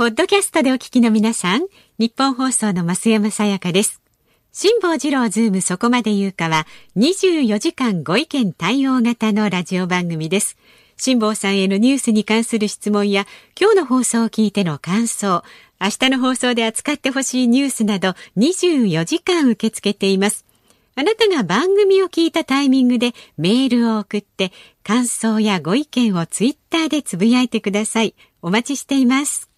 ポッドキャストでお聞きの皆さん、日本放送の増山さやかです。辛坊治郎ズームそこまで言うかは、24時間ご意見対応型のラジオ番組です。辛坊さんへのニュースに関する質問や、今日の放送を聞いての感想、明日の放送で扱ってほしいニュースなど、24時間受け付けています。あなたが番組を聞いたタイミングでメールを送って、感想やご意見をツイッターでつぶやいてください。お待ちしています。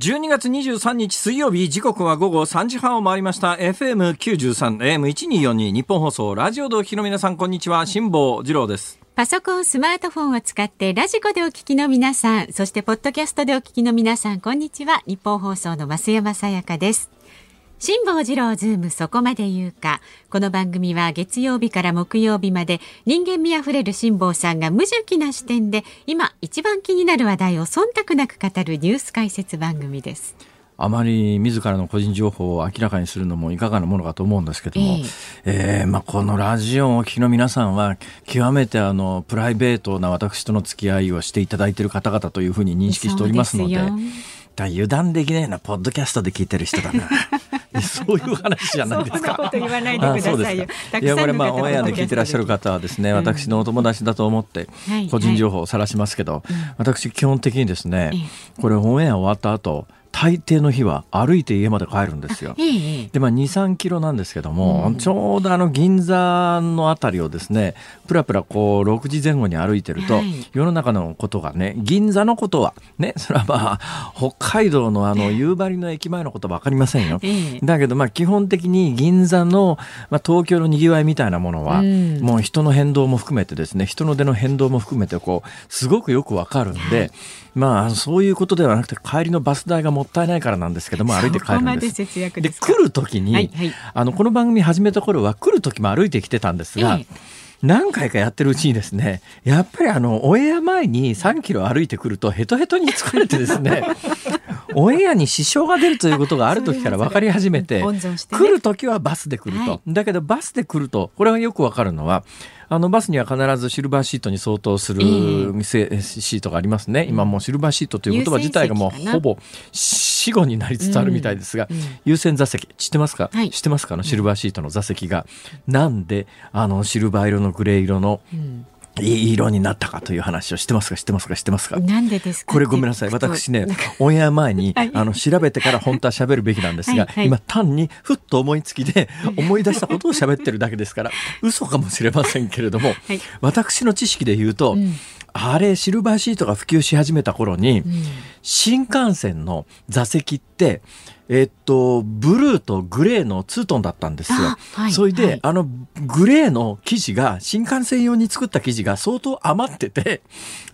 12月23日水曜日時刻は午後3時半を回りました FM93 AM1242 日本放送ラジオでお聞きの皆さんこんにちは辛坊治郎ですパソコン、スマートフォンを使ってラジコでお聞きの皆さん、そしてポッドキャストでお聞きの皆さん、こんにちは。ニッポン放送の増山さやかです。辛坊治郎ズームそこまで言うか。この番組は月曜日から木曜日まで人間味あふれる辛坊さんが無邪気な視点で今一番気になる話題を忖度なく語るニュース解説番組です。あまり自らの個人情報を明らかにするのもいかがなものかと思うんですけども、ええーまあ、このラジオをお聞きの皆さんは極めてあのプライベートな私との付き合いをしていただいている方々というふうに認識しておりますので。油断できないなポッドキャストで聞いてる人だな そういう話じゃないですか。そんなこと言わないでくださいよ。いやこれまあオンエアで聞いてらっしゃる方はですね、私のお友達だと思ってはい個人情報を晒しますけど、私基本的にですね、え。これオンエア終わった後大抵の日は歩いて家まで帰るんですよ。ええでまあ、23キロなんですけども、ちょうどあの銀座のあたりをですねプラプラこう6時前後に歩いてると、はい。世の中のことがね銀座のことはねそれはまあ北海道のあの夕張の駅前のことは分かりませんよ。ええ。だけどまあ基本的に銀座の、まあ、東京のにぎわいみたいなものは、うん。もう人の変動も含めてですね人の出の変動も含めてこうすごくよくわかるんで、まあそういうことではなくて帰りのバス代がもったいないからなんですけども歩いて帰るんで。です。節約で来る時に、はいはい。あのこの番組始めた頃は来る時も歩いてきてたんですが、ええ。何回かやってるうちにですねやっぱりあのオンエア前に3キロ歩いてくるとヘトヘトに疲れてですね オンエアに支障が出るということがある時から分かり始めてね。来る時はバスで来ると、はだけどバスで来るとこれはよく分かるのはあのバスには必ずシルバーシートに相当するええ。店シートがありますね、今もうシルバーシートという言葉自体がもうほぼ死後になりつつあるみたいですが、優先座席知ってますか、はい。知ってますか？あのシルバーシートの座席が、なんであのシルバー色のグレー色のいい色になったかという話を知ってますか？知ってますか？知ってますか？なんでですか？これごめんなさい。私ねオンエア前に、はい。あの調べてから本当は喋るべきなんですが、はいはい。今単にふっと思いつきで思い出したことを喋ってるだけですから 嘘かもしれませんけれども、はい。私の知識で言うと、ん。あれシルバーシートが普及し始めた頃に、新幹線の座席ってえっとブルーとグレーのツートンだったんですよ。あはいそれで、はいあのグレーの生地が新幹線用に作った生地が相当余ってて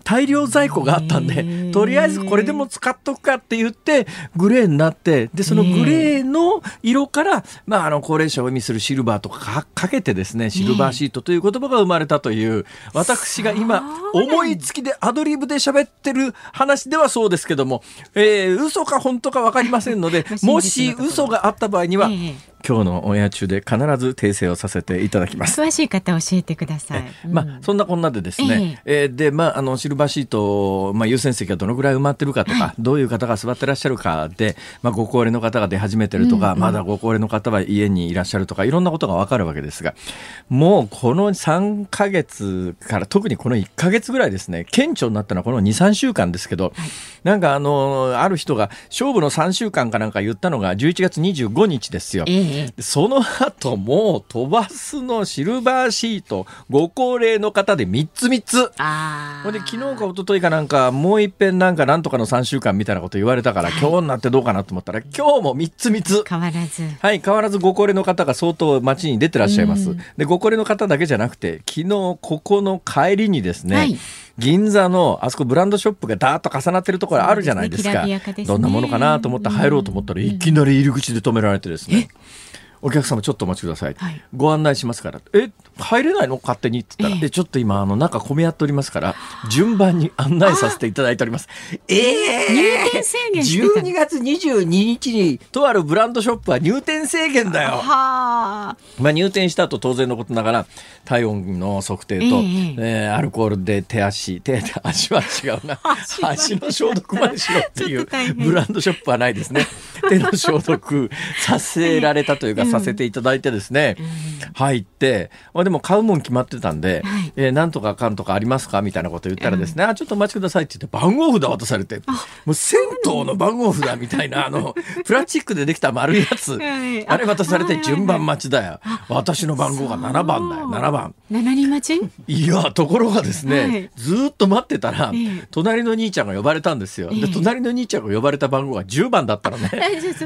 大量在庫があったんへでーとりあえずこれでも使っとくかって言ってグレーになってでそのグレーの色から、まあ、あの高齢者を意味するシルバーとかかかけてですねシルバーシートという言葉が生まれたという私が今思いつきでアドリブで喋ってる話ではそうですけども、えー、嘘か本当か分かりませんので まあもし嘘があった場合には、ええ今日のオンエア中で必ず訂正をさせていただきます。詳しい方教えてください。まあ、そんなこんなでですね、えーで、まあ、あの、シルバーシート、まあ、優先席がどのぐらい埋まってるかとか、どういう方が座ってらっしゃるかで、まあ、ご高齢の方が出始めてるとか、まだご高齢の方は家にいらっしゃるとか、いろんなことがわかるわけですが、もうこの3ヶ月から、特にこの1ヶ月ぐらいですね、顕著になったのはこの2、3週間ですけど、なんかあの、ある人が、勝負の3週間かなんか言ったのが11月25日ですよ。ええその後もう飛ばすのシルバーシートご高齢の方で3つ3つ。ほんで昨日か一昨日かなんかもう一遍なんかなんとかの3週間みたいなこと言われたから今日になってどうかなと思ったら今日も3つ3つ。変わらず。はい変わらずご高齢の方が相当街に出てらっしゃいます、うん。でご高齢の方だけじゃなくて昨日ここの帰りにですね、はい。銀座のあそこブランドショップがダーッと重なってるところあるじゃないですか。ねね。どんなものかなと思って入ろうと思ったらいきなり入り口で止められてですね、お客様ちょっとお待ちください、はい。ご案内しますから。え入れないの？勝手に？って言ったら、ええ。えちょっと今あの中混み合っておりますから順番に案内させていただいております。ええ入店制限してた12月22日にとあるブランドショップは入店制限だよ。はあ。まあ、入店した後当然のことながら体温の測定と、ええ。えーアルコールで手足手足は違うな。足の消毒までしろっていうブランドショップはないですね。手の消毒させられたというか、うんさせていただいてですね、入って、まあ、でも買うもん決まってたんで、はい。えーなんとかかんとかありますかみたいなこと言ったらですね、あちょっとお待ちくださいって言って番号札渡されてもう銭湯の番号札みたいなあのプラスチックでできた丸いやつ はい。あれ渡されて順番待ちだよ。私の番号が7番だよ、7番。七人待ち？いや、ところがですね、はい。ずーっと待ってたら、ええ。隣の兄ちゃんが呼ばれたんですよ。ええ。で、隣の兄ちゃんが呼ばれた番号が10番だったのね。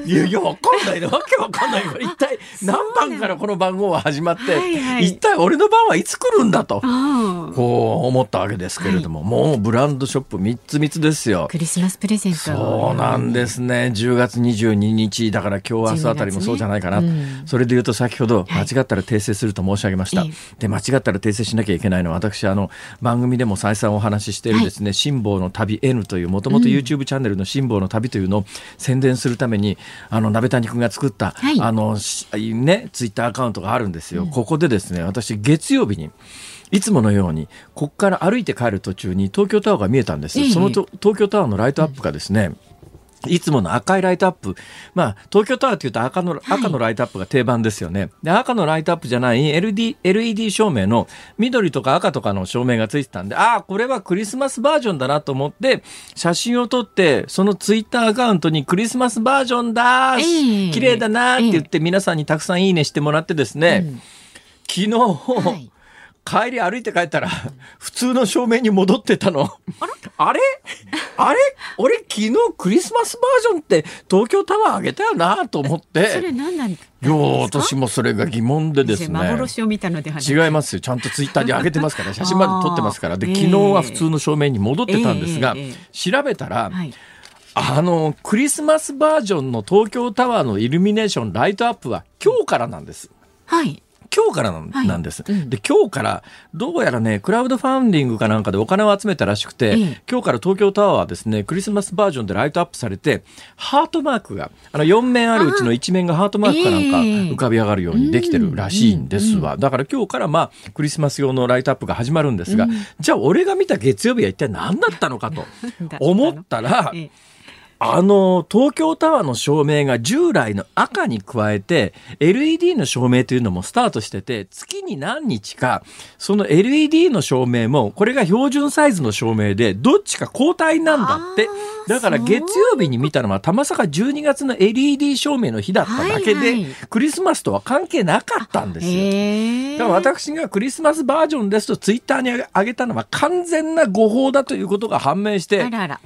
いやいや、わかんないね。わけわかんない。これ一体 何番からこの番号は始まって、はいはい。一体俺の番はいつ来るんだと。こう思ったわけですけれども、もうブランドショップ3つ3つですよ。クリスマスプレゼント。そうなんですね。10月22日、だから今日明日あたりもそうじゃないかな。10月ねうん。それで言うと先ほどはい。間違ったら訂正すると申し上げました。ええ。で、間違ったら訂正しなきゃいけないのは私、あの、番組でも再三お話ししているですね、辛抱の旅 N という、もともと YouTube チャンネルの辛抱の旅というのを宣伝するために、あの、鍋谷君が作った、はい。あの、しね、ツイッターアカウントがあるんですよ。ここでですね、私、月曜日に、いつものように、ここから歩いて帰る途中に東京タワーが見えたんです。ええそのと東京タワーのライトアップがですね、いつもの赤いライトアップ。まあ、東京タワーっていうと赤の、赤のライトアップが定番ですよね。で、赤のライトアップじゃない LED、LED 照明の緑とか赤とかの照明がついてたんで、ああ、これはクリスマスバージョンだなと思って、写真を撮って、そのツイッターアカウントにクリスマスバージョンだ、ええ。綺麗だなって言って皆さんにたくさんいいねしてもらってですね、うん。昨日、はい帰り歩いて帰ったら、普通の照明に戻ってたの。あれ？あれ？俺昨日クリスマスバージョンって東京タワーあげたよなと思っそれて。何なんいや私もそれが疑問でですね。幻を見たので違いますよ。ちゃんとツイッターに上げてますから、写真まで撮ってますから。で、昨日は普通の照明に戻ってたんですがええええ、調べたら、はいあの、クリスマスバージョンの東京タワーのイルミネーション、ライトアップは今日からなんです。はい今日からなん,、です。うん。で、今日から、どうやらね、クラウドファンディングかなんかでお金を集めたらしくて、ええ。今日から東京タワーはですね、クリスマスバージョンでライトアップされて、ハートマークが、あの、4面あるうちの1面がハートマークかなんかええ浮かび上がるようにできてるらしいんですわ。だから今日からまあ、クリスマス用のライトアップが始まるんですが、じゃあ俺が見た月曜日は一体何だったのかと 思ったら、ええあの、東京タワーの照明が従来の赤に加えて、LED の照明というのもスタートしてて、月に何日か、その LED の照明も、これが標準サイズの照明で、どっちか交代なんだって。だから月曜日に見たのは、たまさか12月の LED 照明の日だっただけで、はいはい。クリスマスとは関係なかったんですよ。ええだから私がクリスマスバー。ジョンですとツイッターに上げたのは完全な誤報だということが判明してあ、らあら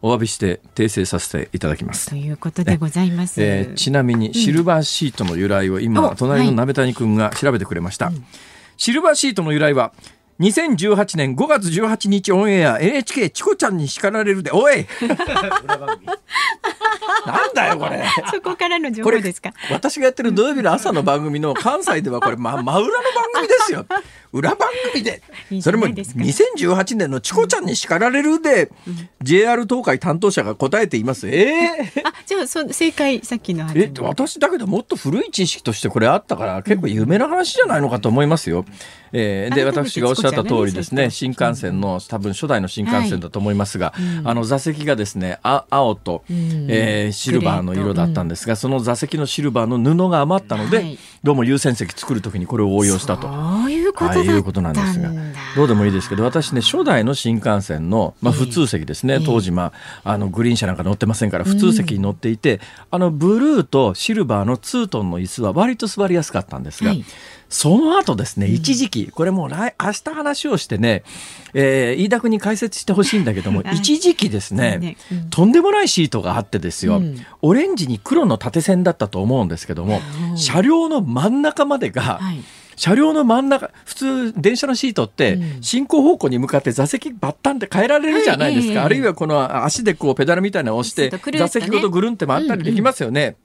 お詫びして訂正させていただきます。ということでございます。えーちなみにシルバーシートの由来を今、おはい。隣の鍋谷くんが調べてくれました、シルバーシートの由来は2018年5月18日オンエア NHK チコちゃんに叱られるでおい なんだよこれ。そこからの情報ですか？私がやってる土曜日の朝の番組の関西ではこれ、ま、真裏の番組ですよ裏番組で。それもゃないですか。2018年のチコちゃんに叱られるで、JR 東海担当者が答えています。ええあ、じゃあ、そう、正解、さっきのえ私だけどもっと古い知識としてこれあったから結構有名な話じゃないのかと思いますよ。えーで私がおっしゃった通りですねチ新幹線の多分初代の新幹線だと思いますが、あの座席がですねあ青と、ん。えーシルバーの色だったんですが、その座席のシルバーの布が余ったので、はい。どうも優先席作る時にこれを応用したと。そういうこということなんですがどうでもいいですけど私ね初代の新幹線の、まあ、普通席ですね、ええ。当時、まあ、あのグリーン車なんか乗ってませんから普通席に乗っていて、あのブルーとシルバーのツートンの椅子は割と座りやすかったんですが、はい。その後ですね一時期これもう来明日話をしてね、えー飯田君に解説してほしいんだけども、はい。一時期ですね、とんでもないシートがあってですよ、うん。オレンジに黒の縦線だったと思うんですけども、うん車両の真ん中までが、はい車両の真ん中普通電車のシートってうん。進行方向に向かって座席バッタンって変えられるじゃないですか、あるいはこの足でこうペダルみたいなのを押して座席ごとぐるんって回ったりできますよね。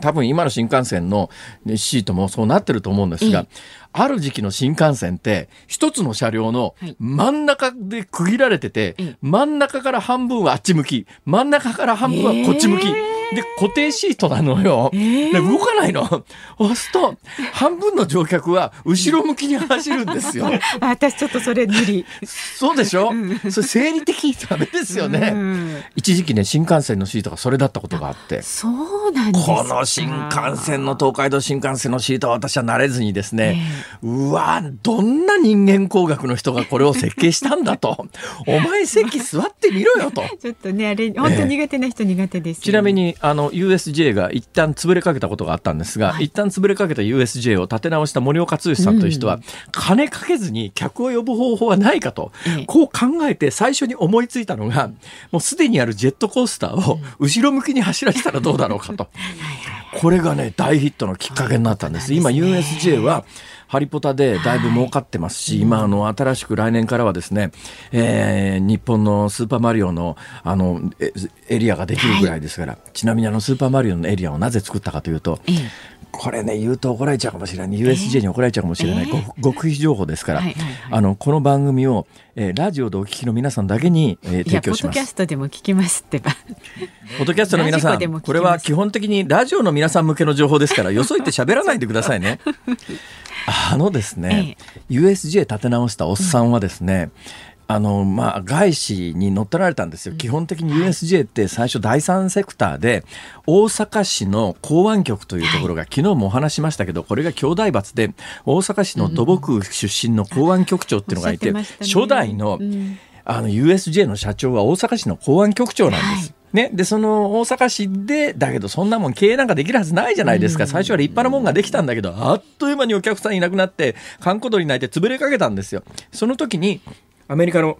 多分今の新幹線のシートもそうなってると思うんですが、ある時期の新幹線って一つの車両の真ん中で区切られてて、真ん中から半分はあっち向き真ん中から半分はこっち向き。えーで、固定シートなのよ。動かないの。押すと、半分の乗客は後ろ向きに走るんですよ。私ちょっとそれ無理。そうでしょ、うん、それ生理的にダメですよね、うん、一時期ね、新幹線のシートがそれだったことがあって。そうなんですこの新幹線の東海道新幹線のシートは私は慣れずにですね、えー、うわ、どんな人間工学の人がこれを設計したんだと。お前席座ってみろよと。ちょっとね、あれ、本当苦手な人苦手です、ね、ちなみに、あの USJ が一旦潰れかけたことがあったんですが、はい、一旦潰れかけた USJ を立て直した森岡剛さんという人は、うん、金かけずに客を呼ぶ方法はないかと、うん、こう考えて最初に思いついたのが、もうすでにあるジェットコースターを後ろ向きに走らせたらどうだろうかと。これがね大ヒットのきっかけになったんです。今 USJ はハリポタでだいぶ儲かってますし、はい、今あの新しく来年からはですね、えー、日本のスーパーマリオのあのエリアができるぐらいですから、はい、ちなみにあのスーパーマリオのエリアをなぜ作ったかというと、えこれね言うと怒られちゃうかもしれない。USJ に怒られちゃうかもしれない、えー、極秘情報ですから、はいはいはい、あのこの番組を、えー、ラジオでお聞きの皆さんだけに、えー、提供します。ポッドキャストでも聞きますってば。ポッドキャストの皆さんこれは基本的にラジオの皆さん向けの情報ですからよそいって喋らないでくださいね。あのですね、ええ、USJ 立て直したおっさんはですね、うん、あのまあ、外資に乗っ取られたんですよ、基本的に USJ って最初、第三セクターで、大阪市の港湾局というところが、昨日もお話しましたけど、これが兄弟罰で、大阪市の土木出身の港湾局長っていうのがいて、初代の,、あの USJ の社長は大阪市の港湾局長なんです。ね、でその大阪市でだけどそんなもん経営なんかできるはずないじゃないですか、最初は立派なもんができたんだけどあっという間にお客さんいなくなって閑古鳥泣いて潰れかけたんですよ。その時にアメリカの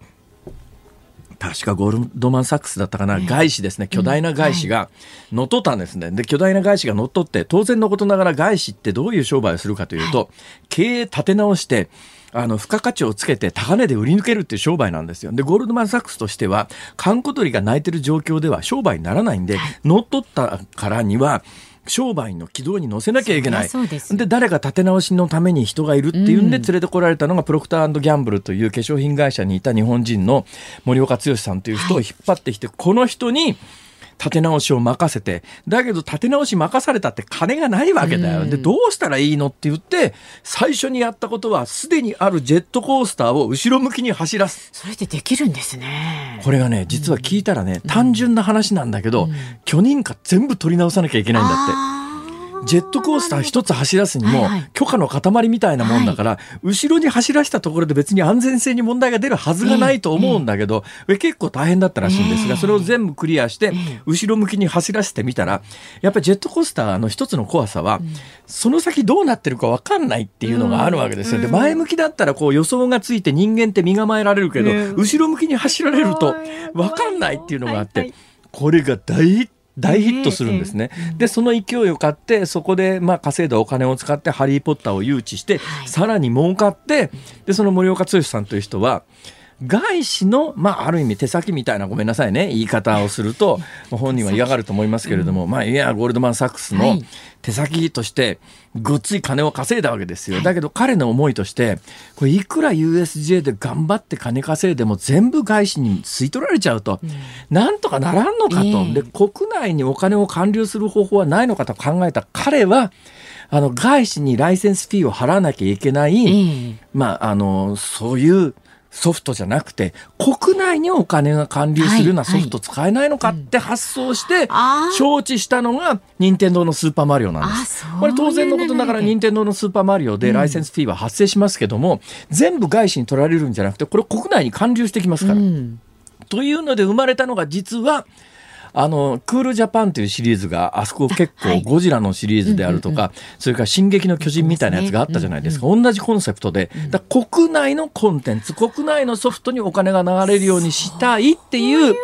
確かゴールドマン・サックスだったかな、外資ですね、巨大な外資が乗っ取ったんですね。で、巨大な外資が乗っ取って、当然のことながら外資ってどういう商売をするかというと、経営立て直して、あの、付加価値をつけて高値で売り抜けるっていう商売なんですよ。で、ゴールドマン・サックスとしては、閑古鳥が鳴いてる状況では商売にならないんで、乗っ取ったからには、商売の軌道に乗せなきゃいけない。で誰か立て直しのために人がいるっていうんで連れてこられたのが、プロクターギャンブルという化粧品会社にいた日本人の森岡剛さんという人を引っ張ってきて、この人に、立て直しを任せて、だけど立て直し任されたって金がないわけだよ。で、どうしたらいいのって言って、最初にやったことは、すでにあるジェットコースターを後ろ向きに走らす。それでできるんですね。これがね、実は聞いたらね、単純な話なんだけど、許認可全部取り直さなきゃいけないんだって。ジェットコースター一つ走らすにも許可の塊みたいなもんだから、後ろに走らせたところで別に安全性に問題が出るはずがないと思うんだけど、結構大変だったらしいんですが、それを全部クリアして、後ろ向きに走らせてみたら、やっぱりジェットコースターの一つの怖さは、その先どうなってるか分かんないっていうのがあるわけですよ。で、前向きだったらこう予想がついて人間って身構えられるけど、後ろ向きに走られると分かんないっていうのがあって、これが大大ヒットするんですね。で、その勢いを買って、そこで、まあ、稼いだお金を使って、ハリー・ポッターを誘致して、はい、さらに儲かって、で、その森岡剛さんという人は、外資の、まあ、ある意味手先みたいなごめんなさいね言い方をすると 本人は嫌がると思いますけれども、まあ、いやゴールドマン・サックスの手先としてごっつい金を稼いだわけですよ。だけど彼の思いとしてこれいくら USJ で頑張って金稼いでも全部外資に吸い取られちゃうと、なんとかならんのかと、で国内にお金を還流する方法はないのかと考えた。彼はあの外資にライセンスフィーを払わなきゃいけない、まあ、あのそういうソフトじゃなくて国内にお金が還流するようなソフト使えないのかって発想して承知したのが任天堂のスーパーマリオなんです。これ当然のことながら任天堂のスーパーマリオでライセンスフィーは発生しますけども、全部外資に取られるんじゃなくてこれ国内に還流してきますから。というので生まれたのが実はあの、クールジャパンというシリーズが、あそこ結構ゴジラのシリーズであるとか、それから進撃の巨人みたいなやつがあったじゃないですか。同じコンセプトで、だ国内のコンテンツ、国内のソフトにお金が流れるようにしたいっていう、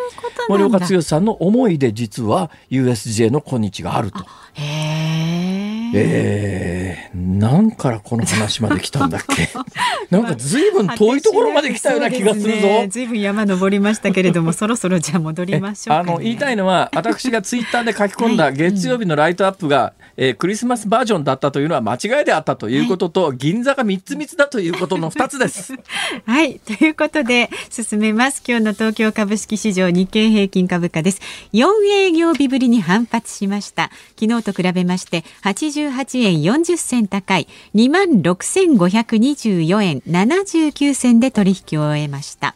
森岡剛さんの思いで実は USJ の今日があると。へー。えー、なんからこの話まで来たんだっけ？なんかずいぶん遠いところまで来たような気がするぞ。ずいぶん山登りましたけれども、そろそろじゃあ戻りましょう、ね、あの、言いたいのは、私がツイッターで書き込んだ 月曜日のライトアップが、はいえー、クリスマスバージョンだったというのは間違いであったということと、はい、銀座が三つつだということの二つです。はい。ということで、進めます。今日の東京株式市場日経平均株価です。4営業日ぶりに反発しました。昨日と比べまして、88円40銭高い、26,524円79銭で取引を終えました。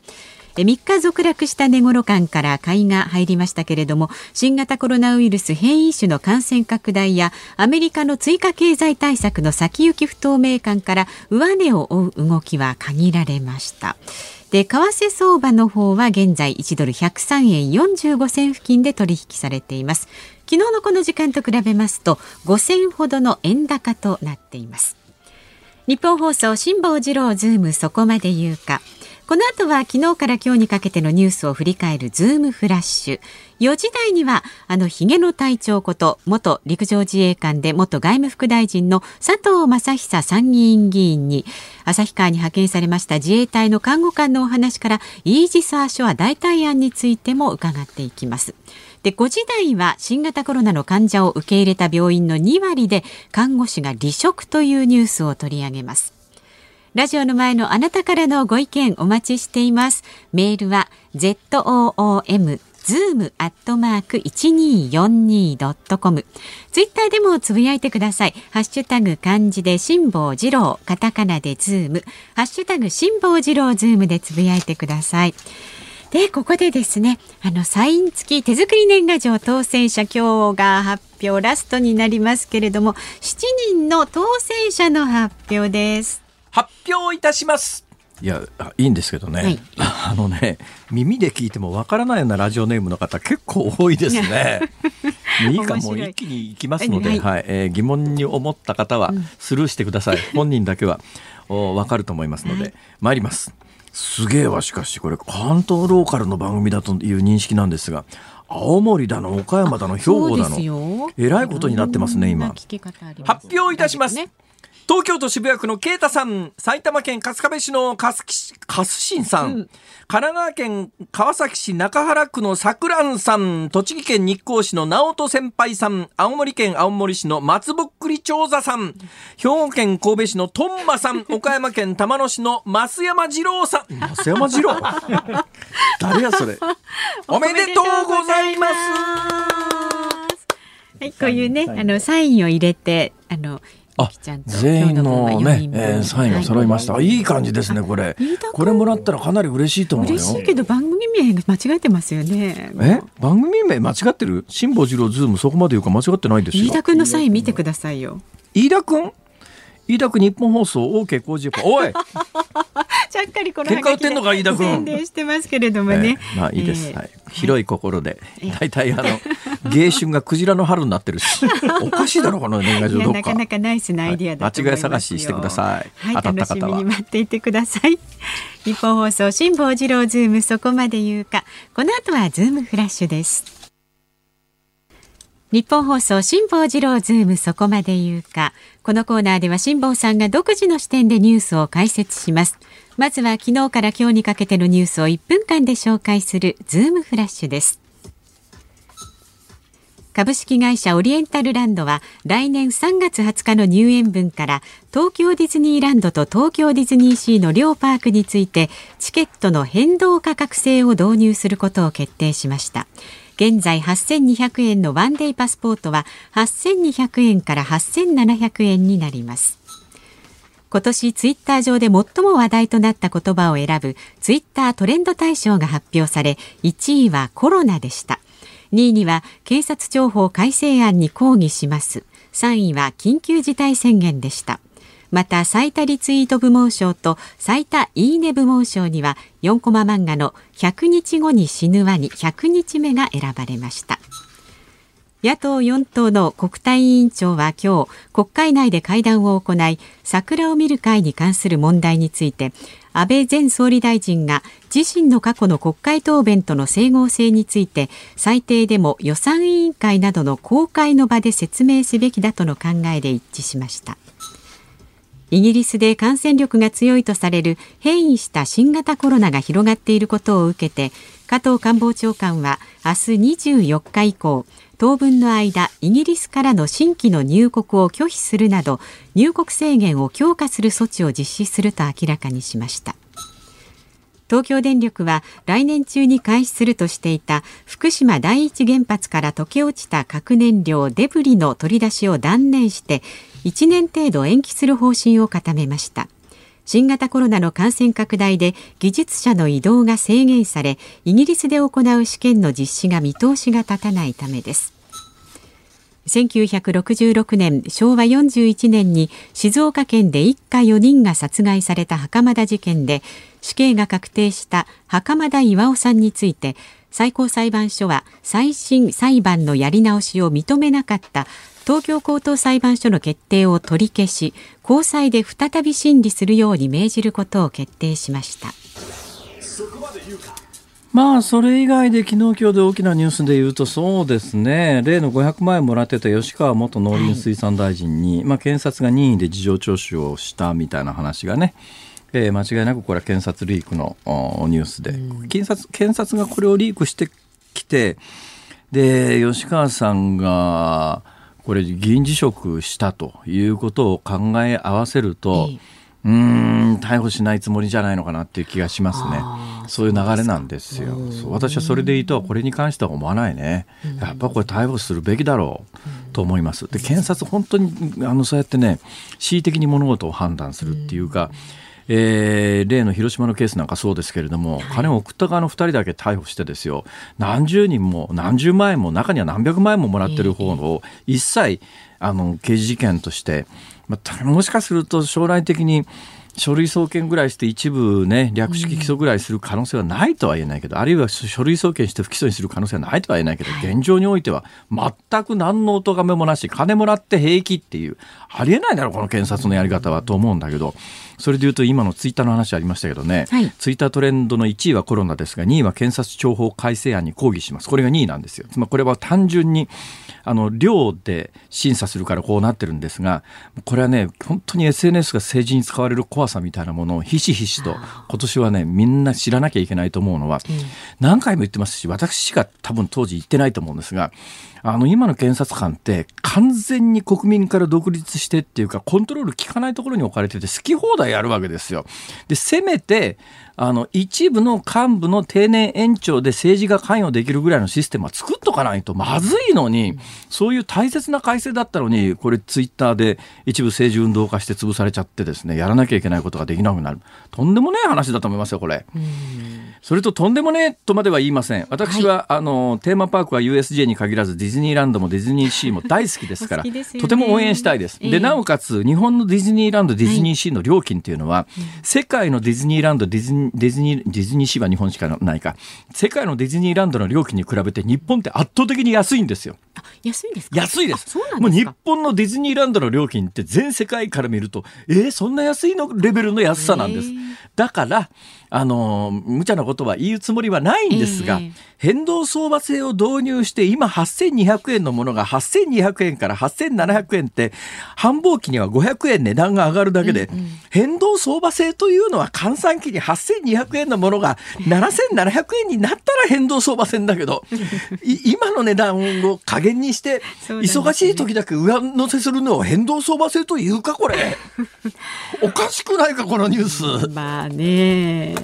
3日続落した値頃感から買いが入りましたけれども新型コロナウイルス変異種の感染拡大やアメリカの追加経済対策の先行き不透明感から上値を追う動きは限られました。で為替相場の方は現在1ドル103円45銭付近で取引されています昨日のこの時間と比べますと5銭ほどの円高となっていますニッポン放送辛坊治郎ズームそこまで言うかこの後は昨日から今日にかけてのニュースを振り返るズームフラッシュ。4時台にはあのヒゲの隊長こと元陸上自衛官で元外務副大臣の佐藤正久参議院議員に旭川に派遣されました自衛隊の看護官のお話からイージス・アショア代替案についても伺っていきます。で5時台は新型コロナの患者を受け入れた病院の2割で看護師が離職というニュースを取り上げます。ラジオの前のあなたからのご意見お待ちしています。メールは zoom zoom アットマーク 1242.com ツイッターでもつぶやいてください。ハッシュタグ漢字で辛坊治郎、カタカナでズーム、ハッシュタグ辛抱二郎ズームでつぶやいてください。で、ここでですね、あの、サイン付き手作り年賀状当選者今日が発表ラストになりますけれども、7人の当選者の発表です。発表いたしますいやいいんですけどね、はい、あのね耳で聞いてもわからないようなラジオネームの方結構多いですね。いいかもう一気にいきますので、はい、はい、えー、疑問に思った方はスルーしてください。うん、本人だけはわかると思いますので、はい、参ります。すげえわしかし。これ関東ローカルの番組だという認識なんですが。青森だの岡山だの兵庫だのえらいことになってますね今。発表いたします、ね東京都渋谷区の啓太さん、埼玉県春日部市のかすかすしんさん、うん、神奈川県川崎市中原区のさくらんさん、栃木県日光市の直人先輩さん、青森県青森市の松ぼっくり長座さん、兵庫県神戸市のトンマさん、岡山県玉野市の増山二郎さん、増山二郎？誰やそれ？おめでとうございます。はい、こういうね、あのサインを入れて、あのあ全員のね、えー、サインが揃いました、はい、いい感じですねこれ。こ。れもらったらかなり嬉しいと思うよ。嬉しいけど番組名間違えてますよね。え？番組名間違ってる？辛坊治郎ズームそこまで言うか間違ってないですよ。飯田君のサイン見てくださいよ。飯田君？飯田君日本放送 OK 工事おい！ちゃっかりこの喧嘩売ってんのか飯田君。宣伝してますけれどもね、えー、まあいいです、えー、はい、広い心で。大体あの迎春がクジラの春になってるし。おかしいだろこの年賀状どっか。なかなかナイスなアイディアだと間違い探ししてください、はい、当たった方は。楽しみに待っていてください。ニッポン放送辛坊治郎ズームそこまで言うか。この後はズームフラッシュですニッポン放送辛坊治郎ズームそこまで言うか。このコーナーでは辛坊さんが独自の視点でニュースを解説します。まずは昨日から今日にかけてのニュースを1分間で紹介するズームフラッシュです。株式会社オリエンタルランドは来年3月20日の入園分から東京ディズニーランドと東京ディズニーシーの両パークについてチケットの変動価格制を導入することを決定しました。現在8200円のワンデイパスポートは8200円から8700円になります。今年ツイッター上で最も話題となった言葉を選ぶツイッタートレンド大賞が発表され1位はコロナでした。2位には警察庁法改正案に抗議します。3位は緊急事態宣言でした。また最多リツイート部門賞と最多いいね部門賞には4コマ漫画の100日後に死ぬワニ100日目が選ばれました。野党4党の国対委員長は今日国会内で会談を行い桜を見る会に関する問題について安倍前総理大臣が自身の過去の国会答弁との整合性について最低でも予算委員会などの公開の場で説明すべきだとの考えで一致しました。イギリスで感染力が強いとされる変異した新型コロナが広がっていることを受けて加藤官房長官は明日24日以降当分の間イギリスからの新規の入国を拒否するなど入国制限を強化する措置を実施すると明らかにしました。東京電力は来年中に開始するとしていた福島第一原発から溶け落ちた核燃料デブリの取り出しを断念して1年程度延期する方針を固めました。新型コロナの感染拡大で技術者の移動が制限されイギリスで行う試験の実施が見通しが立たないためです。1966年昭和41年に静岡県で一家4人が殺害された袴田事件で死刑が確定した袴田巌さんについて最高裁判所は再審裁判のやり直しを認めなかった東京高等裁判所の決定を取り消し高裁で再び審理するように命じることを決定しました。まあそれ以外で昨日今日で大きなニュースで言うとそうですね。例の500万円もらってた吉川元農林水産大臣に、はい、まあ、検察が任意で事情聴取をしたみたいな話がね。えー、間違いなくこれは検察リークのニュースで、検察検察がこれをリークしてきてで吉川さんがこれ議員辞職したということを考え合わせると、うん、逮捕しないつもりじゃないのかなっていう気がしますね。そういう流れなんですよ。私はそれでいいとはこれに関しては思わないね。やっぱこれ逮捕するべきだろうと思います。で、検察本当にあのそうやってね、恣意的に物事を判断するっていうか、えー、例の広島のケースなんかそうですけれども、金を送った側の2人だけ逮捕してですよ何十人も何十万円も中には何百万円ももらってる方を一切あの刑事事件として、まあ、もしかすると将来的に書類送検ぐらいして一部ね、略式起訴ぐらいする可能性はないとは言えないけど、あるいは書類送検して不起訴にする可能性はないとは言えないけど、現状においては全く何のお咎めもなし、金もらって平気っていう、ありえないだろ、この検察のやり方はと思うんだけど、それでいうと今のツイッターの話ありましたけどね、はい、ツイッタートレンドの1位はコロナですが、2位は検察庁法改正案に抗議します。これが2位なんですよ。つまりこれは単純に、あの、量で審査するからこうなってるんですが、これはね、本当に SNS が政治に使われる怖さみたいなものをひしひしと今年はね、みんな知らなきゃいけないと思うのは、何回も言ってますし、私しか多分当時言ってないと思うんですが、あの、今の検察官って完全に国民から独立してっていうか、コントロール効かないところに置かれてて好き放題やるわけですよ。で、せめて、あの、一部の幹部の定年延長で政治が関与できるぐらいのシステムは作っとかないとまずいのに、そういう大切な改正だったのに、これツイッターで一部政治運動化して潰されちゃってですね、やらなきゃいけないことができなくなる。とんでもねえ話だと思いますよ、これ。それととんでもねえとまでは言いません。私は、はい、あの、テーマパークは USJ に限らずディズニーランドもディズニーシーも 大好きですから、ね、とても応援したいです。で、なおかつ、日本のディズニーランド、ディズニーシーの料金っていうのは、はい、世界のディズニーランド、ディズニー、ディズニー、ディズニーシーは日本しかないか、世界のディズニーランドの料金に比べて日本って圧倒的に安いんですよ。安いです安いです。もう日本のディズニーランドの料金って全世界から見ると、えー、そんな安いのレベルの安さなんです。だか？ら、あの、無茶なことは言うつもりはないんですが、えー、変動相場制を導入して、今8200円のものが8200円から8700円って、繁忙期には500円値段が上がるだけで、うんうん、変動相場制というのは換算期に8200円のものが7700円になったら変動相場制だけど、今の値段を加減にして、忙しい時だけ上乗せするのを変動相場制というか、これ。おかしくないか、このニュース。まあね。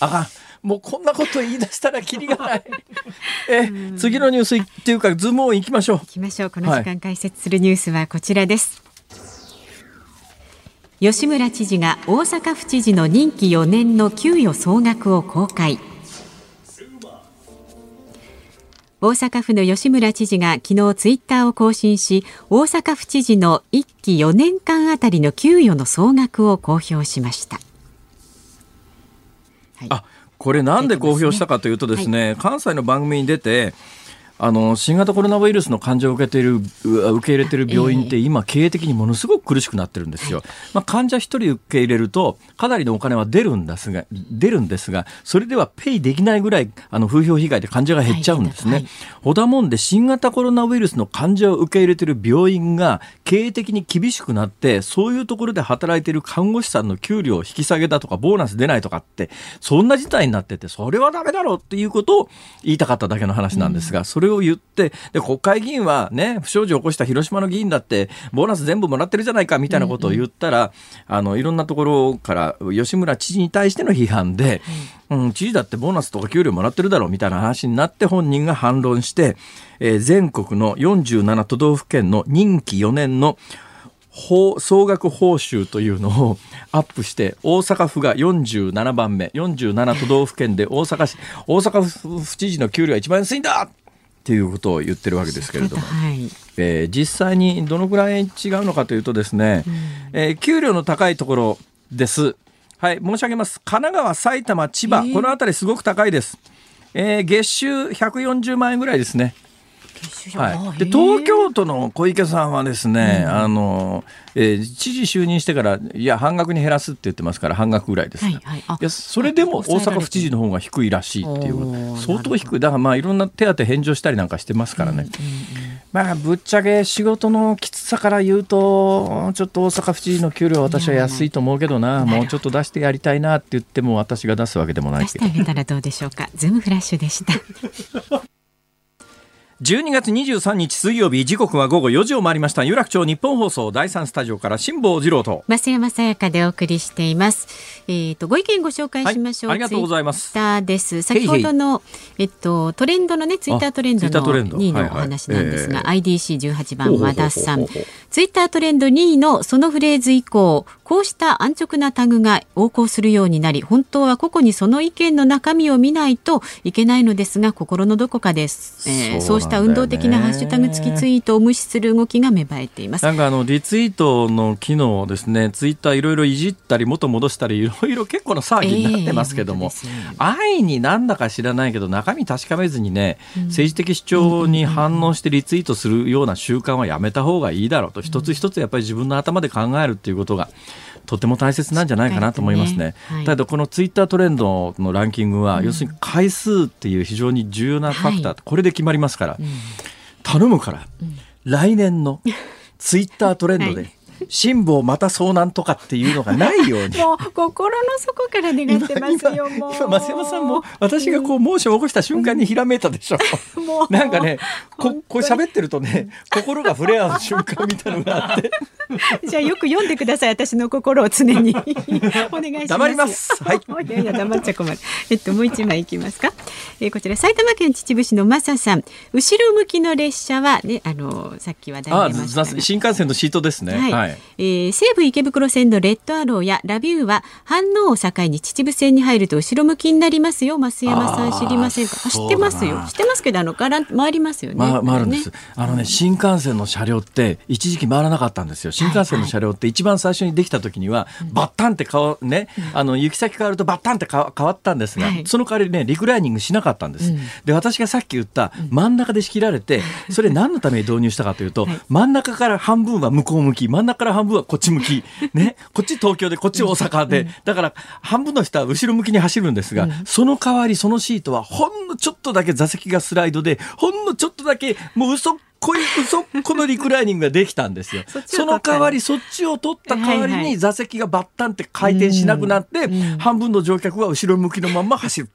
あかん。もうこんなこと言い出したらきりがない。え、次のニュースっていうか、ズームオン行きましょう。行きましょう。この時間解説するニュースはこちらです。はい、吉村知事が大阪府知事の任期4年の給与総額を公開。大阪府の吉村知事が昨日ツイッターを更新し大阪府知事の1期4年間あたりの給与の総額を公表しましたあこれなんで公表したかというとですね、ね。はい、関西の番組に出てあの新型コロナウイルスの患者を受けている受け入れている病院って今経営的にものすごく苦しくなってるんですよ。まあ、患者一人受け入れるとかなりのお金は出るんですが出るんですがそれではペイできないぐらいあの風評被害で患者が減っちゃうんですね。はい、ほだもんで新型コロナウイルスの患者を受け入れている病院が経営的に厳しくなってそういうところで働いている看護師さんの給料を引き下げだとかボーナス出ないとかってそんな事態になっててそれはダメだろうっていうことを言いたかっただけの話なんですが、うん、それを言ってで国会議員はね不祥事を起こした広島の議員だってボーナス全部もらってるじゃないかみたいなことを言ったら、うんうん、あのいろんなところから吉村知事に対しての批判で、うん、知事だってボーナスとか給料もらってるだろうみたいな話になって本人が反論して、えー、全国の47都道府県の任期4年の総額報酬というのを アップして大阪府が47番目47都道府県で大阪市大阪府知事の給料が一番安いんだっていうことを言ってるわけですけれども、はい、えー、実際にどのぐらい違うのかというとですね、うん、えー、給料の高いところです。はい、申し上げます。神奈川、埼玉、千葉、えー、この辺りすごく高いです。えー、月収140万円ぐらいですね。はい、で東京都の小池さんはですね、うん、あのえー、知事就任してからいや半額に減らすって言ってますから半額ぐらいです、はいはい、いやそれでも大阪府知事の方が低いらしいっていう相当低いだからまあいろんな手当返上したりなんかしてますからね、うんうんうん、まあぶっちゃけ仕事のきつさから言うとちょっと大阪府知事の給料は私は安いと思うけどな。もうちょっと出してやりたいなって言っても私が出すわけでもないけど。出してあげたらどうでしょうか。ズームフラッシュでした12月23日水曜日時刻は午後4時を回りました。有楽町日本放送第三スタジオから辛坊治郎と。増山さやかでお送りしています。えっ、ー、とご意見ご紹介しましょう、はい、ありがとうございます。です。先ほどのえっとトレンドのねツイッタートレンドの2位のお話なんですが、はいはい、IDC18 番和田さん。ツイッタートレンド2位のそのフレーズ以降こうした安直なタグが横行するようになり本当は個々にその意見の中身を見ないといけないのですが心のどこかです、えー、そうした運動的なハッシュタグ付きツイートを無視する動きが芽生えています。なんかあのリツイートの機能ですねツイッターいろいろいじったり元戻したりいろいろ結構な騒ぎになってますけども、えー、安易になんだか知らないけど中身確かめずにね、うん、政治的主張に反応してリツイートするような習慣はやめた方がいいだろうと、うん、一つ一つやっぱり自分の頭で考えるっていうことがとても大切なんじゃないかなと思いますね。ね。はい、ただこのツイッタートレンドのランキングは、うん、要するに回数っていう非常に重要なファクター、はい、これで決まりますから、うん、頼むから、うん、来年のツイッタートレンドで、はい辛抱また遭難とかっていうのがないように。もう心の底から願ってますよ今今増山さんも私がこうモーションを起こした瞬間にひらめいたでしょ、うん、なんかねここう喋ってるとね心が触れ合う瞬間みたいなのがあって。じゃあよく読んでください私の心を常に。お願いします。黙ります。はい。いやいや黙っちゃ困る。えっともう一枚いきますか、えー、こちら埼玉県秩父市のマサさん。後ろ向きの列車はねあのさっき話題出ました新幹線のシートですね。はい、はいえー、西武池袋線のレッドアローやラビューは反応を境に秩父線に入ると後ろ向きになりますよ。増山さん知りませんか？知ってますよ。知ってますけどあのから回りますよね、ま、回るんです、ね、あのね新幹線の車両って一時期回らなかったんですよ。新幹線の車両って一番最初にできた時には、はいはい、バッタンって変わね、うん、あの行き先変わるとバッタンって変わったんですが、はい、その代わりねリクライニングしなかったんです、うん、で私がさっき言った真ん中で仕切られて、それ何のために導入したかというと、真ん中から半分は向こう向き真ん中から半分はこっち向き、ね、こっち東京でこっち大阪で、だから半分の人は後ろ向きに走るんですが、その代わりそのシートはほんのちょっとだけ座席がスライドでほんのちょっとだけもう嘘こういう嘘このリクライニングができたんですよ。その代わりそっちを取った代わりに座席がバッタンって回転しなくなって、半分の乗客は後ろ向きのまま走る。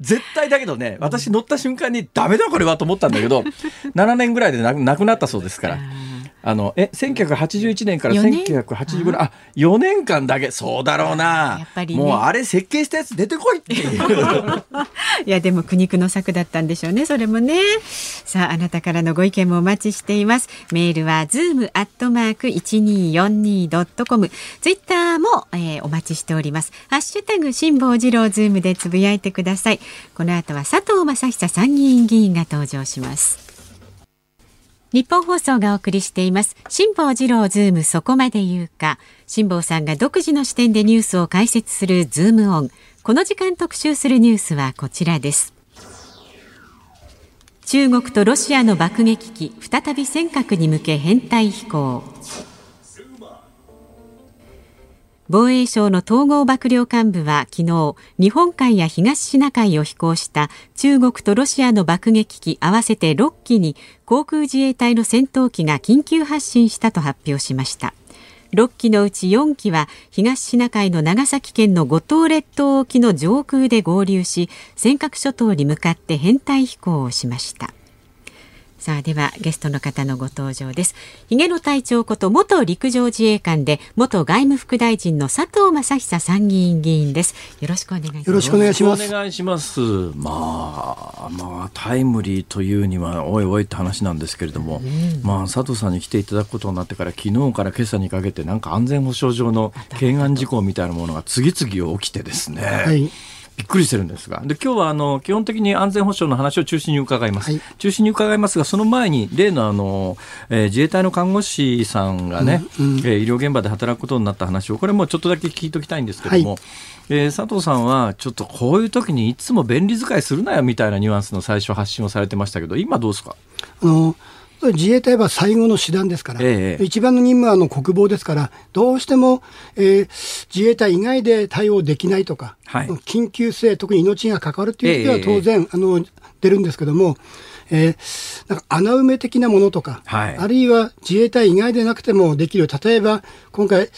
絶対だけどね、私乗った瞬間にダメだこれはと思ったんだけど、7年ぐらいでなくなったそうですから。あのえ1981年から1985年？あ4年間だけ。そうだろうな。やっぱり、ね、もうあれ設計したやつ出てこいっていう。いやでも苦肉の策だったんでしょうねそれもね。さああなたからのご意見もお待ちしています。メールはズームアットマーク 1242.com ツイッターも、えー、お待ちしております。ハッシュタグ辛坊治郎ズームでつぶやいてください。この後は佐藤正久参議院議員が登場しますニッポン放送がお送りしています。辛坊治郎ズームそこまで言うか。辛坊さんが独自の視点でニュースを解説するズームオン。この時間特集するニュースはこちらです。中国とロシアの爆撃機再び尖閣に向け編隊飛行。防衛省の統合幕僚監部は昨日日本海や東シナ海を飛行した中国とロシアの爆撃機合わせて6機に航空自衛隊の戦闘機が緊急発進したと発表しました。6機のうち4機は東シナ海の長崎県の五島列島沖の上空で合流し尖閣諸島に向かって編隊飛行をしました。さあではゲストの方のご登場です。ひげの隊長こと元陸上自衛官で元外務副大臣の佐藤正久参議院議員です。よろしくお願いします。よろしくお願いします。お願いします。まあまあタイムリーというにはおいおいって話なんですけれども、うん、まあ佐藤さんに来ていただくことになってから昨日から今朝にかけてなんか安全保障上の懸案事項みたいなものが次々起きてですね、はいびっくりしてるんですが、で今日はあの基本的に安全保障の話を中心に伺います、はい、中心に伺いますが、その前に例のあの、えー、自衛隊の看護師さんがね、うんうん、えー、医療現場で働くことになった話を、これもちょっとだけ聞いておきたいんですけども、はい、えー、佐藤さんはちょっとこういう時にいつも便利使いするなよみたいなニュアンスの最初発信をされてましたけど、今どうですか？あの自衛隊は最後の手段ですから、ええ、一番の任務はあの国防ですから、どうしても、えー、自衛隊以外で対応できないとか、はい、緊急性、特に命が関わるという時は当然、え、あの出るんですけども、えー、なんか穴埋め的なものとか、はい、あるいは自衛隊以外でなくてもできる、例えば今回、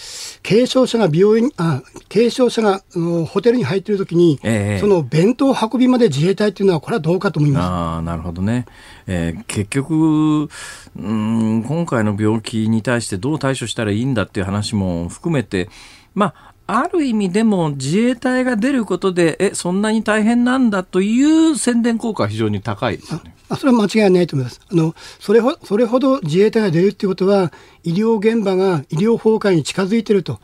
軽症者が病院、あ軽症者があのホテルに入っているときに、えー、その弁当運びまで自衛隊というのは、これはどうかと思います。あなるほどね、えー、結局うん、今回の病気に対してどう対処したらいいんだっていう話も含めて、まあ、ある意味でも自衛隊が出ることで、え、そんなに大変なんだという宣伝効果は非常に高いですよね。あそれは間違いないと思います。あの、それほそれほど自衛隊が出るっていうことは、医療現場が医療崩壊に近づいていると。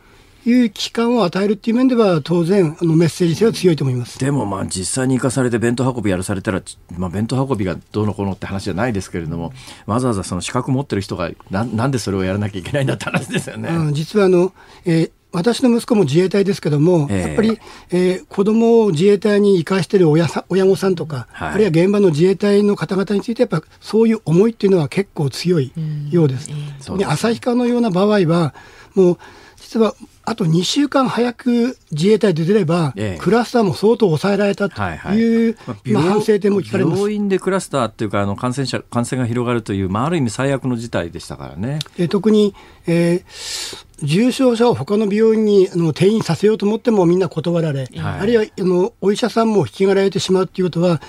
いう期間を与えるっていう面では当然あのメッセージ性は強いと思いますでもまあ実際に生かされて弁当運びやらされたら、まあ、弁当運びがどうのこうのって話じゃないですけれどもわざわざその資格持ってる人がななんでそれをやらなきゃいけないんだって話ですよね。うん、実はあの、えー私の息子も自衛隊ですけども、えー、やっぱり、えー、子供を自衛隊に生かしている親さ親御さんとか、はい、あるいは現場の自衛隊の方々について、やっぱそういう思いっていうのは結構強いようです。うん、旭川のような場合は、もう実はあと2週間早く自衛隊で出れば、ええ、クラスターも相当抑えられたという、はいはい。まあ、反省点も聞かれます。病院でクラスターっていうかあの感染者感染が広がるという、まあ、ある意味最悪の事態でしたからね。え特に、えー、重症者を他の病院にあの転院させようと思ってもみんな断られ、はい、あるいはあのお医者さんも引きがられてしまうということは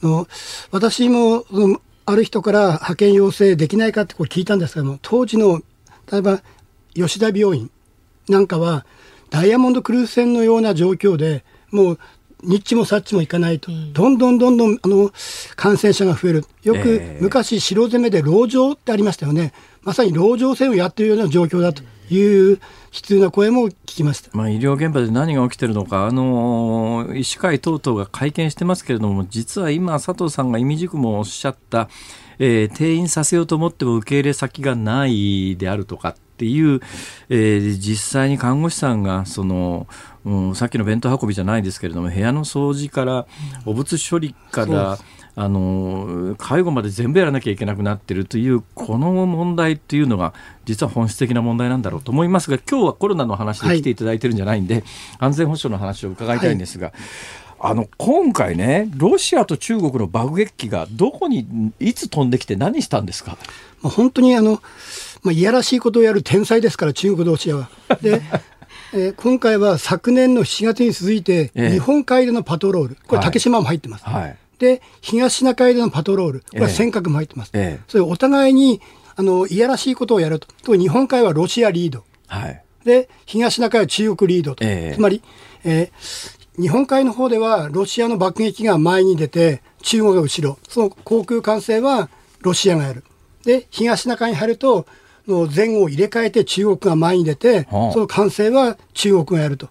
あの私もある人から派遣要請できないかってこう聞いたんですけども当時の例えば吉田病院なんかはダイヤモンドクルーズ船のような状況でもうニッチもサッチもいかないと、うん、どんどんどんどんあの感染者が増える、よく昔、城攻めで籠城ってありましたよね、まさに籠城戦をやっているような状況だという悲痛な声も聞きました、まあ、医療現場で何が起きてるのか、あの医師会等々が会見してますけれども、実は今、佐藤さんが意味軸もおっしゃった、えー、転院させようと思っても受け入れ先がないであるとかっていう、えー、実際に看護師さんがその、うん、さっきの弁当運びじゃないですけれども部屋の掃除から汚物処理から、あの介護まで全部やらなきゃいけなくなっているというこの問題っていうのが実は本質的な問題なんだろうと思いますが今日はコロナの話で来ていただいてるんじゃないんで、はい、安全保障の話を伺いたいんですが。はい。あの今回ね、ロシアと中国の爆撃機がどこにいつ飛んできて何したんですか？本当にあの、まあ、いやらしいことをやる天才ですから、中国、ロシアは。でえー、今回は昨年の7月に続いて、日本海でのパトロール、これ、竹島も入ってます。はいはい、で、東シナ海でのパトロール、これは尖閣も入ってます。えー、それお互いにあのいやらしいことをやると。と日本海はロシアリード。はい、で、東シナ海は中国リードと。えー、つまり、えー、日本海の方ではロシアの爆撃が前に出て、中国が後ろ。その航空管制はロシアがやる。で、東シナ海に入ると、の前後を入れ替えて中国が前に出て、はあ、その完成は中国がやると。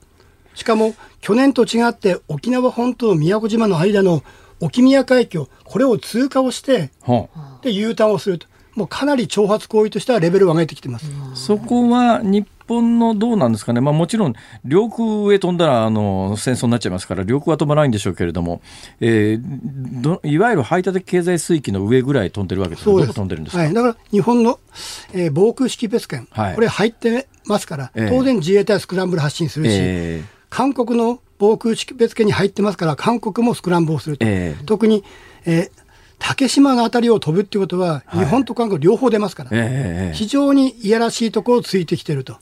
しかも、去年と違って沖縄本島宮古島の間の沖宮海峡、これを通過をして、はあ、で、U ターンをすると。もうかなり挑発行為としてはレベルを上げてきてます。そこは日本のどうなんですかね、まあ、もちろん領空へ飛んだらあの戦争になっちゃいますから、領空は飛ばないんでしょうけれども、えー、どいわゆる排他的経済水域の上ぐらい飛んでるわけですそうです。飛んでるんですはい、だから日本の、えー、防空識別圏、はい、これ入ってますから、えー、当然自衛隊はスクランブル発進するし、えー、韓国の防空識別圏に入ってますから、韓国もスクランブルをすると。えー、特に、えー竹島のあたりを飛ぶっていうことは、日本と韓国両方出ますから、はい、非常にいやらしいところをついてきてると。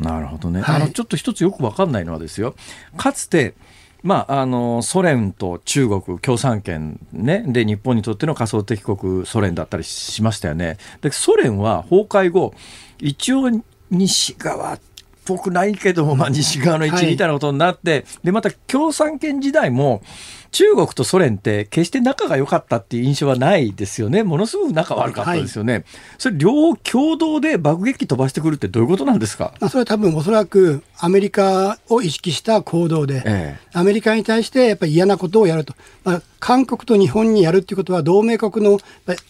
なるほどね、はい、あのちょっと一つよく分かんないのはですよ。かつてまあ、あのソ連と中国共産圏、ね、で日本にとっての仮想敵国ソ連だったりしましたよね。でソ連は崩壊後一応西側っぽくないけども、まあ、西側の一員みたいなことになって、はい、でまた共産圏時代も中国とソ連って決して仲が良かったっていう印象はないですよね。ものすごく仲悪かったですよね。はい、それ両共同で爆撃機飛ばしてくるってどういうことなんですか？まあそれは多分おそらくアメリカを意識した行動で、ええ、アメリカに対してやっぱり嫌なことをやると。まあ、韓国と日本にやるっていうことは同盟国の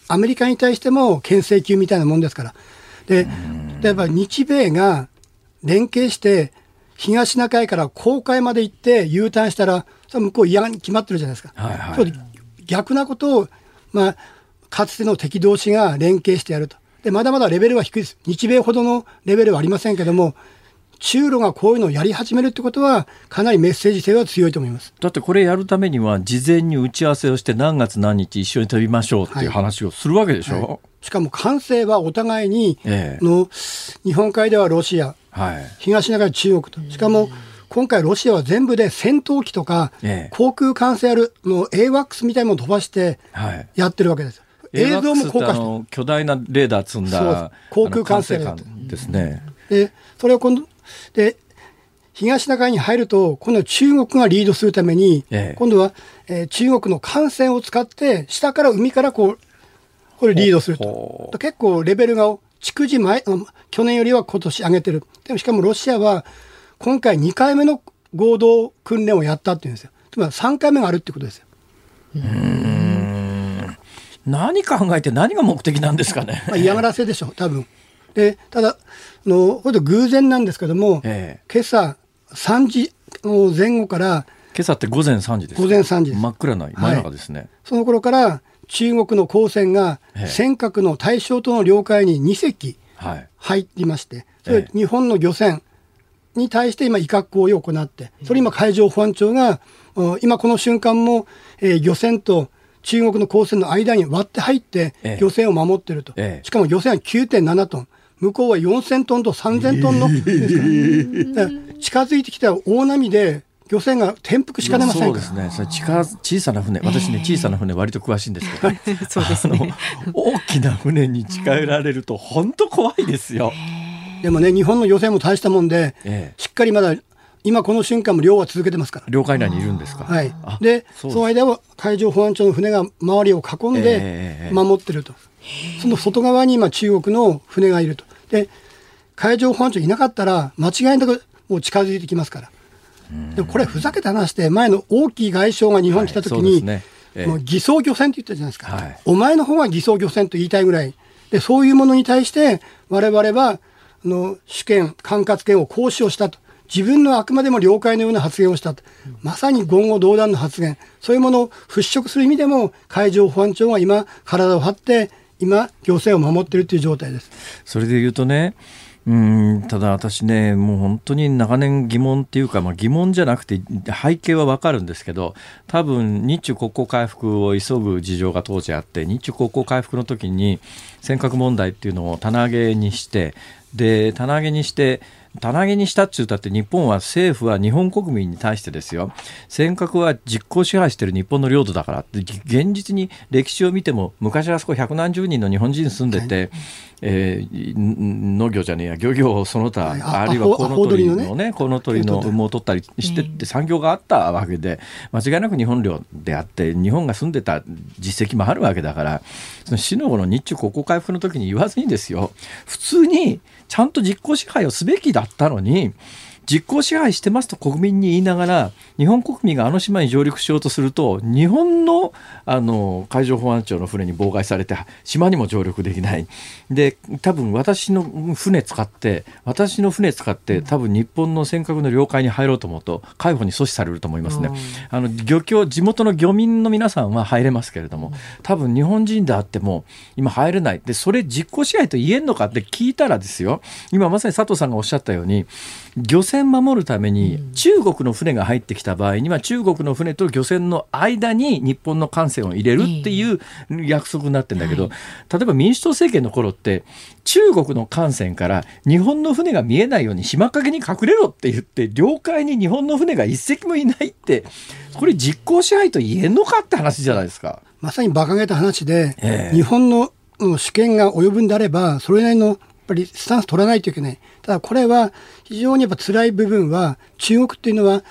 アメリカに対しても牽制球みたいなもんですから。で、例えば日米が連携して東シナ海から公海まで行って U ターンしたら、向こう嫌に決まってるじゃないですか。はいはい、逆なことを、まあ、かつての敵同士が連携してやると。で、まだまだレベルは低いです。日米ほどのレベルはありませんけども、中ロがこういうのをやり始めるってことは、かなりメッセージ性は強いと思いますだってこれやるためには、事前に打ち合わせをして、何月何日一緒に飛びましょうっていう話をするわけでしょ？はいはい、しかも管制はお互いに、ええ、の日本海ではロシア、はい、東シナ海中国と、しかも今回、ロシアは全部で戦闘機とか、航空管制あるの AWACS みたいなのを飛ばしてやってるわけです。映像も公開して巨大なレーダー積んだ航空管制ですね。で、それを今度、で、東シナ海に入ると、今度は中国がリードするために、ええ、今度は、えー、中国の艦船を使って、下から海からこう、これリードすると。結構レベルが、逐次前、去年よりは今年上げてる。でもしかもロシアは、今回2回目の合同訓練をやったっていうんですよ。つまり3回目があるってことですよ。うん何考えて何が目的なんですかね。まあ、嫌がらせでしょう、多分。で、ただ、の、これ偶然なんですけども、ええ、今朝3時前後から、今朝って午前3時です午前3時真っ暗な真中ですね、はい、その頃から中国の公船が尖閣の対象との領海に2隻入りまして、それ日本の漁船に対して今威嚇行為を行って、それ今海上保安庁が、今この瞬間も、えー、漁船と中国の公船の間に割って入って漁船を守ってると。しかも漁船は9.7トン。向こうは4000トンと3000トンの、近づいてきた大波で漁船が転覆しかねませんそうですね。それ近小さな船、私ね小さな船割と詳しいんですけど、そうですね。大きな船に近寄られると本当怖いですよ。でもね、日本の漁船も大したもんで、ええ、しっかりまだ、今この瞬間も漁は続けてますから。領海内にいるんですか？はい。で、その間は海上保安庁の船が周りを囲んで守ってると。その外側に今中国の船がいると。で、海上保安庁いなかったら、間違いなくもう近づいてきますから。でこれふざけた話で、前の大きい外相が日本に来た時に、はいねえもう偽装漁船って言ったじゃないですか、はい、お前の方が偽装漁船と言いたいぐらい、でそういうものに対して、われわれはの主権、管轄権を行使をしたと。自分のあくまでも了解のような発言をしたと。まさに言語道断の発言。そういうものを払拭する意味でも、海上保安庁は今、体を張って、今、行政を守っているという状態です。それで言うとね、うんただ私ね、もう本当に長年疑問っていうか、まあ、疑問じゃなくて背景は分かるんですけど多分日中国交回復を急ぐ事情が当時あって日中国交回復の時に尖閣問題っていうのを棚上げにしてで棚上げにして棚上げにしたって言ったって日本は政府は日本国民に対してですよ尖閣は実効支配している日本の領土だからって現実に歴史を見ても昔はそこ百何十人の日本人住んでて、えー、農業じゃねえや漁業その他、はい、あるいはコウノトリのねコウノトリの羽を取ったりしてって産業があったわけで間違いなく日本領であって日本が住んでた実績もあるわけだからその死の後の日中国交回復の時に言わずにですよ。普通にちゃんと実効支配をすべきだったのに実効支配してますと国民に言いながら日本国民があの島に上陸しようとすると日本のあの海上保安庁の船に妨害されて島にも上陸できない。で多分私の船使って私の船使って多分日本の尖閣の領海に入ろうと思うと海保に阻止されると思いますね。あの漁協地元の漁民の皆さんは入れますけれども多分日本人であっても今入れない。でそれ実効支配と言えんのかって聞いたらですよ。今まさに佐藤さんがおっしゃったように漁船守るために中国の船が入ってきた場合には中国の船と漁船の間に日本の艦船を入れるっていう約束になってるんだけど、例えば民主党政権の頃って中国の艦船から日本の船が見えないように島陰に隠れろって言って領海に日本の船が一隻もいないってこれ実効支配と言えんのかって話じゃないですか。まさに馬鹿げた話で、えー、日本の主権が及ぶんであればそれなりのぱりスタンス取らないといけない。ただこれは非常にやっぱ辛い部分は中国っていうのは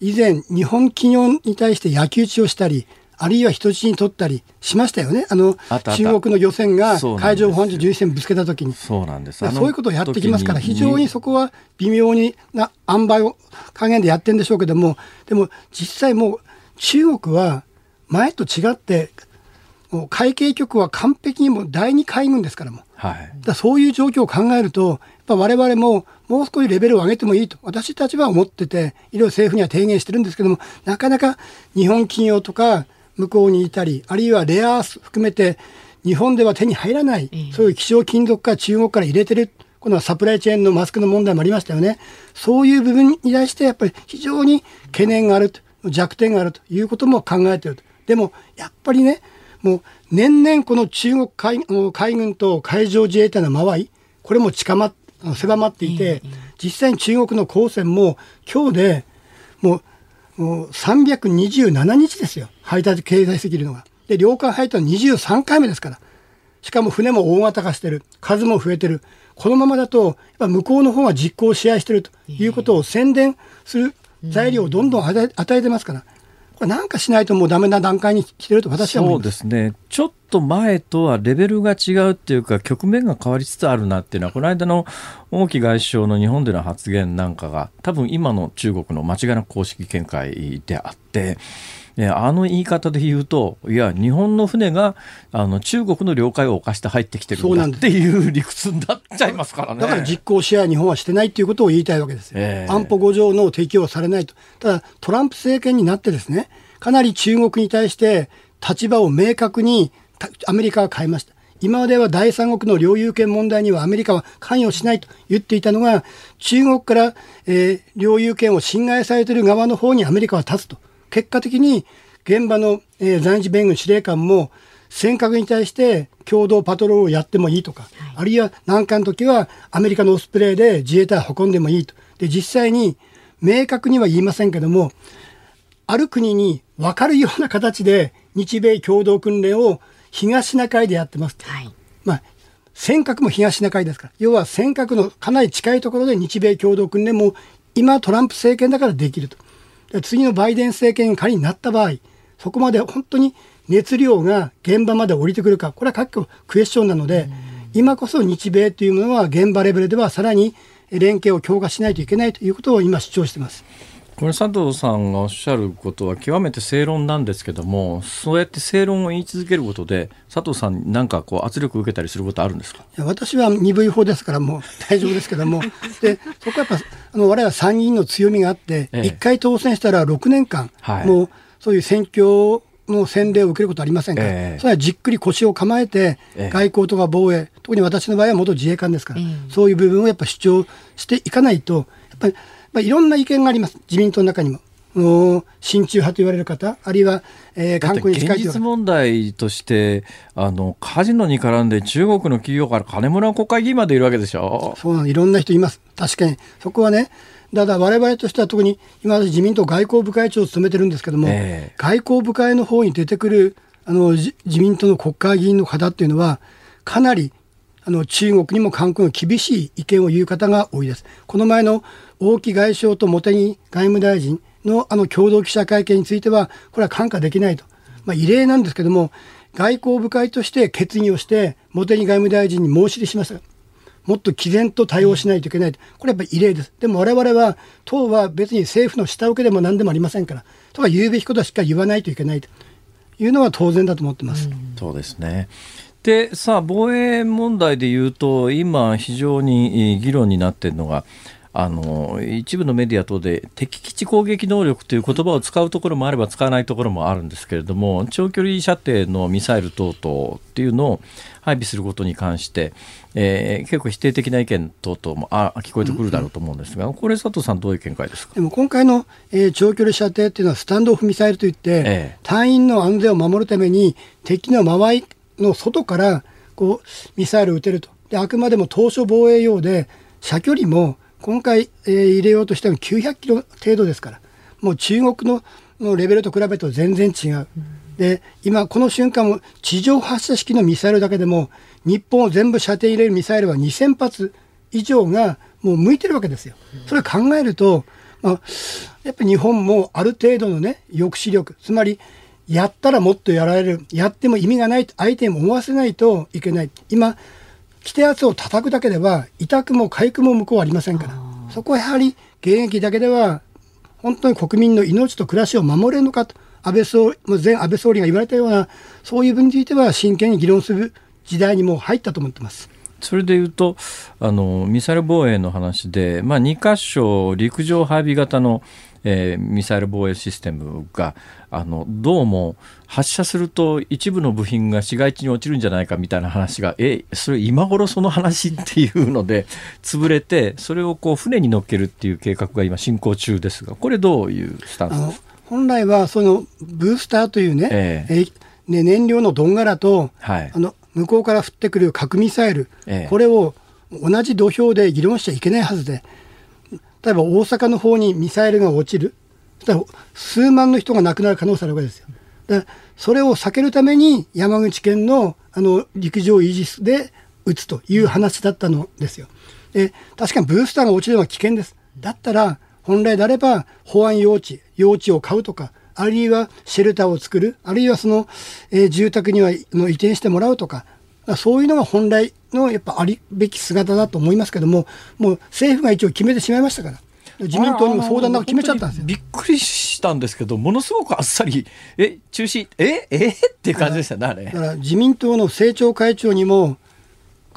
以前日本企業に対して焼き討ちをしたりあるいは人質に取ったりしましたよね。あの中国の漁船が海上保安庁巡視船ぶつけたときに。そうなんです。そういうことをやってきますから、非常にそこは微妙にな塩梅を加減でやってるんでしょうけども、でも実際もう中国は前と違って、もう海警局は完璧にも第二海軍ですからも。はい、だそういう状況を考えると、やっぱ我々ももう少しレベルを上げてもいいと、私たちは思ってて、いろいろ政府には提言してるんですけども、なかなか日本企業とか向こうにいたり、あるいはレアアース含めて、日本では手に入らない、そういう希少金属から中国から入れてる。このサプライチェーンのマスクの問題もありましたよね。そういう部分に対してやっぱり非常に懸念があると、弱点があるということも考えていると。でも、やっぱりね、もう年々この中国海海軍と海上自衛隊の間合い、これも近ま狭まっていて、実際に中国の航船も今日でもうもう327日ですよ。排他経済できるのが。で、領海配達は23回目ですから。しかも船も大型化してる。数も増えてる。このままだと、やっぱ向こうの方が実行支配してるということを宣伝する材料をどんどん与えてますから。なんかしないともうダメな段階に来てると私は思いますそうですね。ちょっと前とはレベルが違うっていうか局面が変わりつつあるなっていうのはこの間の王毅外相の日本での発言なんかが多分今の中国の間違いなく公式見解であってあの言い方で言うと、いや、日本の船があの中国の領海を犯して入ってきてるんだっていう理屈になっちゃいますからね。だから実行支配日本はしてないっていうことを言いたいわけですよ。えー、安保5条の適用されないと。ただ、トランプ政権になってですね、かなり中国に対して立場を明確にアメリカは変えました。今までは第三国の領有権問題にはアメリカは関与しないと言っていたのが、中国から、えー、領有権を侵害されている側の方にアメリカは立つと。結果的に現場の、えー、在日米軍司令官も尖閣に対して共同パトロールをやってもいいとか、はい、あるいは南下の時はアメリカのオスプレイで自衛隊を運んでもいいと。で、実際に明確には言いませんけども、ある国に分かるような形で日米共同訓練を東シナ海でやってます。はい、まあ尖閣も東シナ海ですから。要は尖閣のかなり近いところで日米共同訓練も今トランプ政権だからできると。次のバイデン政権仮になった場合、そこまで本当に熱量が現場まで降りてくるか、これは各国クエスチョンなので、今こそ日米というものは現場レベルではさらに連携を強化しないといけないということを今主張しています。これ佐藤さんがおっしゃることは極めて正論なんですけどもそうやって正論を言い続けることで佐藤さんなんかこう圧力を受けたりすることあるんですか？私は鈍い方ですからもう 大丈夫ですけども。でそこはやっぱあの我々は参議院の強みがあって、ええ、1回当選したら6年間、はい、もうそういう選挙の洗礼を受けることありませんから、えそれはじっくり腰を構えて、外交とか防衛、特に私の場合は元自衛官ですから、そういう部分をやっぱ主張していかないと、やっぱりまあ、いろんな意見があります、自民党の中にも。親中派と言われる方、あるいは、えー、韓国に近い現実問題として、あのカジノに絡んで中国の企業から金もらう国会議員までいるわけでしょ？そうなの、いろんな人います、確かに、そこはね、だから我々としては特に今、私、自民党外交部会長を務めてるんですけども、えー、外交部会の方に出てくるあの自民党の国会議員の方っていうのは、かなりあの中国にも韓国の厳しい意見を言う方が多いです。この前の王毅外相と茂木外務大臣のあの共同記者会見については、これは看過できないと。まあ、異例なんですけども、外交部会として決議をして、茂木外務大臣に申し入れしました。もっと毅然と対応しないといけない。これやっぱり異例です。でも我々は、党は別に政府の下請けでも何でもありませんから、とは言うべきことはしっかり言わないといけないというのは当然だと思ってます。そうですね。でさあ防衛問題でいうと今非常に議論になっているのがあの一部のメディア等で敵基地攻撃能力という言葉を使うところもあれば使わないところもあるんですけれども長距離射程のミサイル等々っていうのを配備することに関して、えー、結構否定的な意見等々もあ聞こえてくるだろうと思うんですが、これ佐藤さんどういう見解ですか？でも今回の、えー、長距離射程っていうのはスタンドオフミサイルといって、ええ、隊員の安全を守るために敵の周りの外からこうミサイルを撃てると。であくまでも当初防衛用で射距離も今回、えー、入れようとしても900キロ程度ですから、もう中国ののレベルと比べると全然違う。で、今この瞬間も地上発射式のミサイルだけでも、日本を全部射程入れるミサイルは2000発以上がもう向いてるわけですよ。それ考えると、まあ、やっぱり日本もある程度のね、抑止力、つまり、やったらもっとやられる、やっても意味がないと相手に思わせないといけない。今、規定圧を叩くだけでは痛くも痒くも向こうはありませんからそこはやはり現役だけでは本当に国民の命と暮らしを守れるのかと安倍総前安倍総理が言われたようなそういう分については真剣に議論する時代にも入ったと思ってます。それでいうとあのミサイル防衛の話で、まあ、2箇所陸上配備型のえー、ミサイル防衛システムがあのどうも発射すると一部の部品が市街地に落ちるんじゃないかみたいな話がえそれ今頃その話っていうので潰れてそれをこう船に乗っけるっていう計画が今進行中ですがこれどういうスタンスですか？本来はそのブースターというね,、えー、えね燃料のどんがらと、はい、あの向こうから降ってくる核ミサイル、えー、これを同じ土俵で議論しちゃいけないはずで例えば大阪の方にミサイルが落ちる、たら数万の人が亡くなる可能性あるわけですよ。でそれを避けるために山口県のあの陸上イージスで撃つという話だったのですよ。で確かにブースターが落ちるのは危険です。だったら本来であれば保安用地、用地を買うとか、あるいはシェルターを作る、あるいはその、えー、住宅にはの移転してもらうとか、そういうのが本来のやっぱありべき姿だと思いますけども、もう政府が一応決めてしまいましたから。自民党にも相談なんか決めちゃったんですよ。びっくりしたんですけど、ものすごくあっさり、え、中止、え、えっていう感じでしたね、あれ。だから自民党の政調会長にも、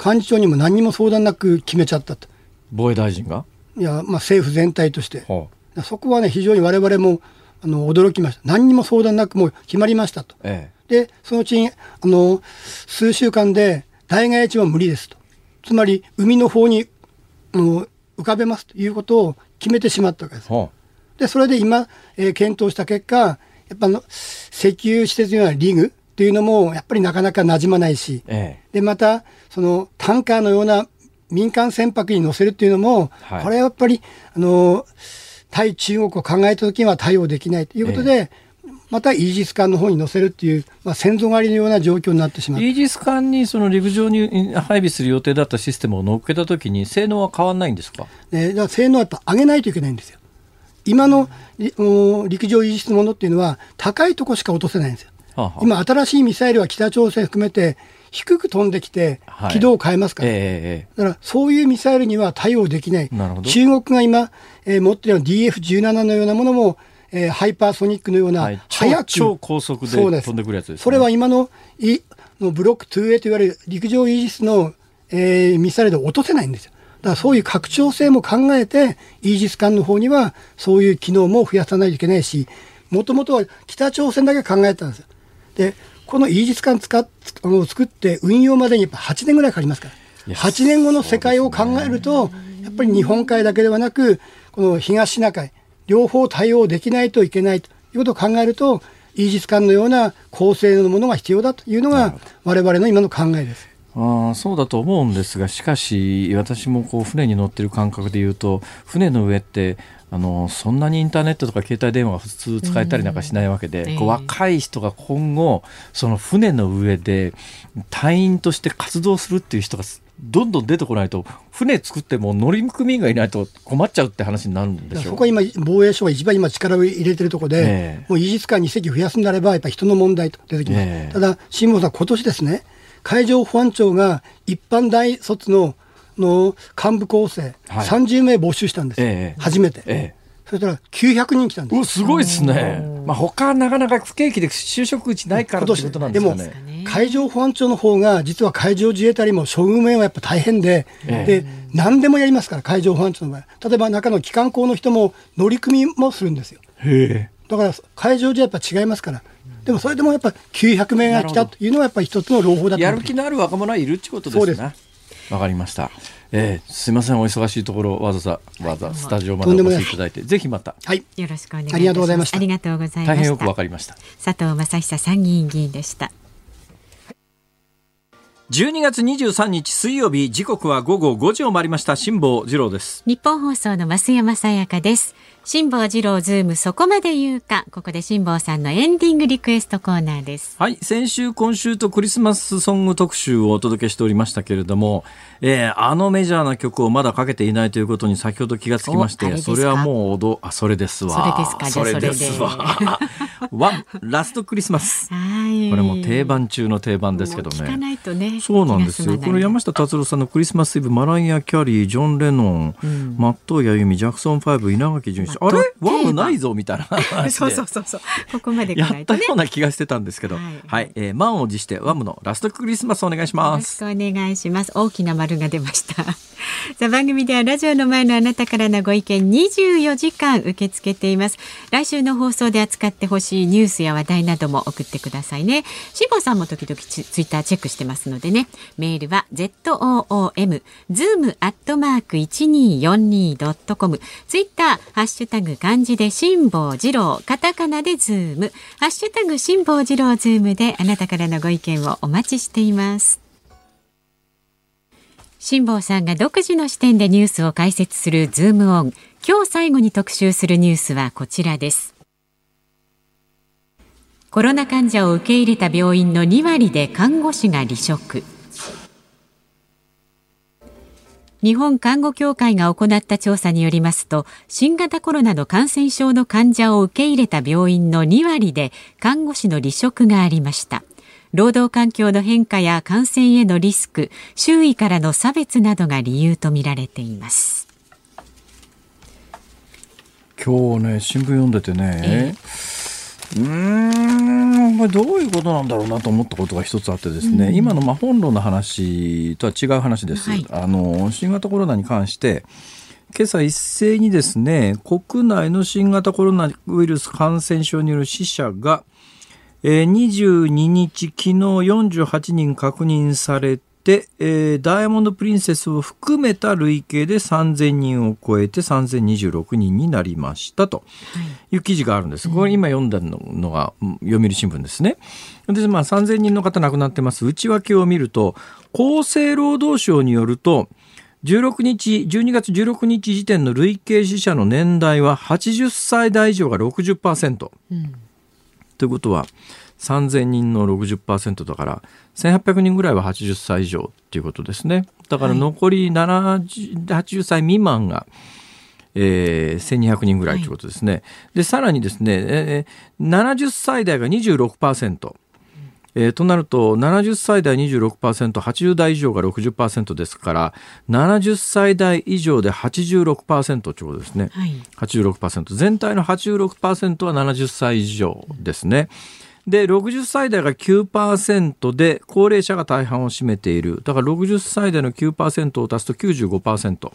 幹事長にも何にも相談なく決めちゃったと。防衛大臣が？いや、まあ政府全体として。はあ、そこはね、非常に我々もあの驚きました。何にも相談なくもう決まりましたと。ええ、で、そのうちに、あの、数週間で、大外地は無理ですと。つまり、海の方に、あの、浮かべますということを決めてしまったわけです。はあ、で、それで今、えー、検討した結果、やっぱの石油施設のようなリグっていうのも、やっぱりなかなか馴染まないし、ええ、で、また、そのタンカーのような民間船舶に乗せるっていうのも、はい、これはやっぱり、あの、対中国を考えたときには対応できないということで、えまたイージス艦の方に乗せるっていう、まあ、先祖狩りのような状況になってしまうイージス艦にその陸上に配備する予定だったシステムを乗っけたときに、性能は変わらないんですか、ね、だから性能はやっぱ上げないといけないんですよ。今の陸上イージスものっていうのは、高いとこしか落とせないんですよ。はあ、今、新しいミサイルは北朝鮮含めて、低く飛んできて、軌道を変えますから、はいえー、だからそういうミサイルには対応できない、中国が今、えー、持っている DF17 のようなものも、えー、ハイパーソニックのような、速く超高速で飛んでくるやつです、ね、それは今のいのブロック 2A といわれる陸上イージスの、えー、ミサイルで落とせないんですよ。だからそういう拡張性も考えて、イージス艦の方にはそういう機能も増やさないといけないし、もともとは北朝鮮だけ考えてたんですよ。で、このイージス艦使っあの作って運用までにやっぱ8年ぐらいかかりますから。8年後の世界を考えると、やっぱり日本海だけではなく、この東シナ海、両方対応できないといけないということを考えると、イージス艦のような高性能のものが必要だというのが、我々の今の考えです。あそうだと思うんですがしかし私もこう船に乗ってる感覚でいうと船の上ってあのそんなにインターネットとか携帯電話が普通使えたりなんかしないわけで、うん、こう若い人が今後その船の上で隊員として活動するっていう人がどんどん出てこないと船作っても乗組員がいないと困っちゃうって話になるんでしょそこは今防衛省が一番今力を入れてるところで、ね、もうイージス艦2隻増やすんであればやっぱり人の問題と出てきます、ね、ただ辛坊さん今年ですね海上保安庁が一般大卒のの幹部構成、はい、30名募集したんです、ええ、初めて。ええそしたら900人来たんです。すごいですね。まあ他はなかなか不景気で就職口ないからってことなんですかね。でも海上保安庁の方が実は海上自衛隊も処遇面はやっぱ大変で、えで何でもやりますから海上保安庁の場合。例えば中の機関校の人も乗組もするんですよ。だから海上自衛隊やっぱ違いますから。でもそれでもやっぱ900名が来たというのはやっぱり一つの朗報だとやる気のある若者はいるってことですね。わかりました。えー、すみませんお忙しいところわざわざわざスタジオまでお越しいただいてぜひまた。はい。よろしくお願いします。ありがとうございました。ありがとうございました。大変よくわかりました。佐藤正久参議院議員でした。12月23日水曜日時刻は午後5時を回りました。辛坊治郎です。日本放送の増山さやかです辛坊治郎ズームそこまで言うか。ここで辛坊さんのエンディングリクエストコーナーです。はい。先週今週とクリスマスソング特集をお届けしておりましたけれども、えー、あのメジャーな曲をまだかけていないということに先ほど気がつきましてそれはもうおどあそれですわ。それですか。それですわ。ワム Last Christmas はい。これも定番中の定番ですけどね。ねそうなんですよ。この山下達郎さんのクリスマスイブマライア・キャリージョン・レノン、うん、松任谷由実ジャクソン5稲垣潤一あれ？ワムないぞみたいな そうそうそうそうここまで、ね、やったような気がしてたんですけど、はい、はい、えー、満を持してワムのラストクリスマスお願いします。よろしくお願いします。大きな丸が出ました。さあ番組ではラジオの前のあなたからのご意見24時間受け付けています。来週の放送で扱ってほしいニュースや話題なども送ってくださいね。辛坊さんも時々ツイッターチェックしてますのでね。メールは z o o m zoom アットマーク一二四二ドットコム。ツイッターハッシュタグ漢字で辛坊治郎カタカナでズームハッシュタグ辛坊治郎ズームであなたからのご意見をお待ちしています。辛坊さんが独自の視点でニュースを解説するズームオン。今日最後に特集するニュースはこちらです。コロナ患者を受け入れた病院の2割で看護師が離職。日本看護協会が行った調査によりますと新型コロナの感染症の患者を受け入れた病院の2割で看護師の離職がありました。労働環境の変化や感染へのリスク周囲からの差別などが理由とみられています。今日ね新聞読んでてね、えー、うんどういうことなんだろうなと思ったことが一つあってですね、うん、今のまあ本論の話とは違う話です、はい、あの新型コロナに関して今朝一斉にですね国内の新型コロナウイルス感染症による死者がえー、22日、昨日48人確認されて、えー、ダイヤモンド・プリンセスを含めた累計で3000人を超えて3026人になりましたという記事があるんです。これ今読んだのが読売新聞ですね。で、まあ3000人の方亡くなってます。内訳を見ると、厚生労働省によると、16日、12月16日時点の累計死者の年代は80歳代以上が60%。うんということは3000人の60%だから1800人ぐらいは80歳以上っていうことですね。だから残り70 80歳未満が、えー、1200人ぐらいということですね、はい、でさらにですね、えー、70歳代が26%。えー、となると70歳代 26%80 代以上が60%ですから70歳代以上で86%ということですね、はい、86%全体の86%は70歳以上ですね。で60歳代が9%で高齢者が大半を占めている。だから60歳代の9%を足すと95%、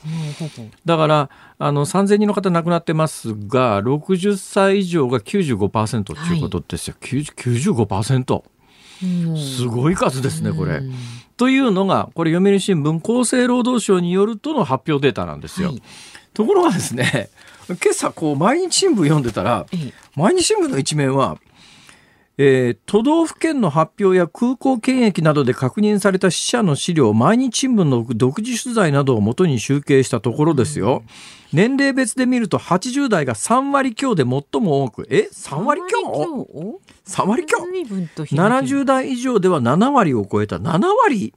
だからあの3000人の方亡くなってますが60歳以上が95%ということですよ、はい、95%。すごい数ですね、これ。というのが、これ読売新聞厚生労働省によるとの発表データなんですよ。はい、ところがですね、今朝こう毎日新聞読んでたら、毎日新聞の一面は、えー、都道府県の発表や空港検疫などで確認された死者の資料毎日新聞の独自取材などをもとに集計したところですよ、うん、年齢別で見ると80代が3割強で最も多く。え3割強 ?3 割強？70代以上では7割を超えた。7割。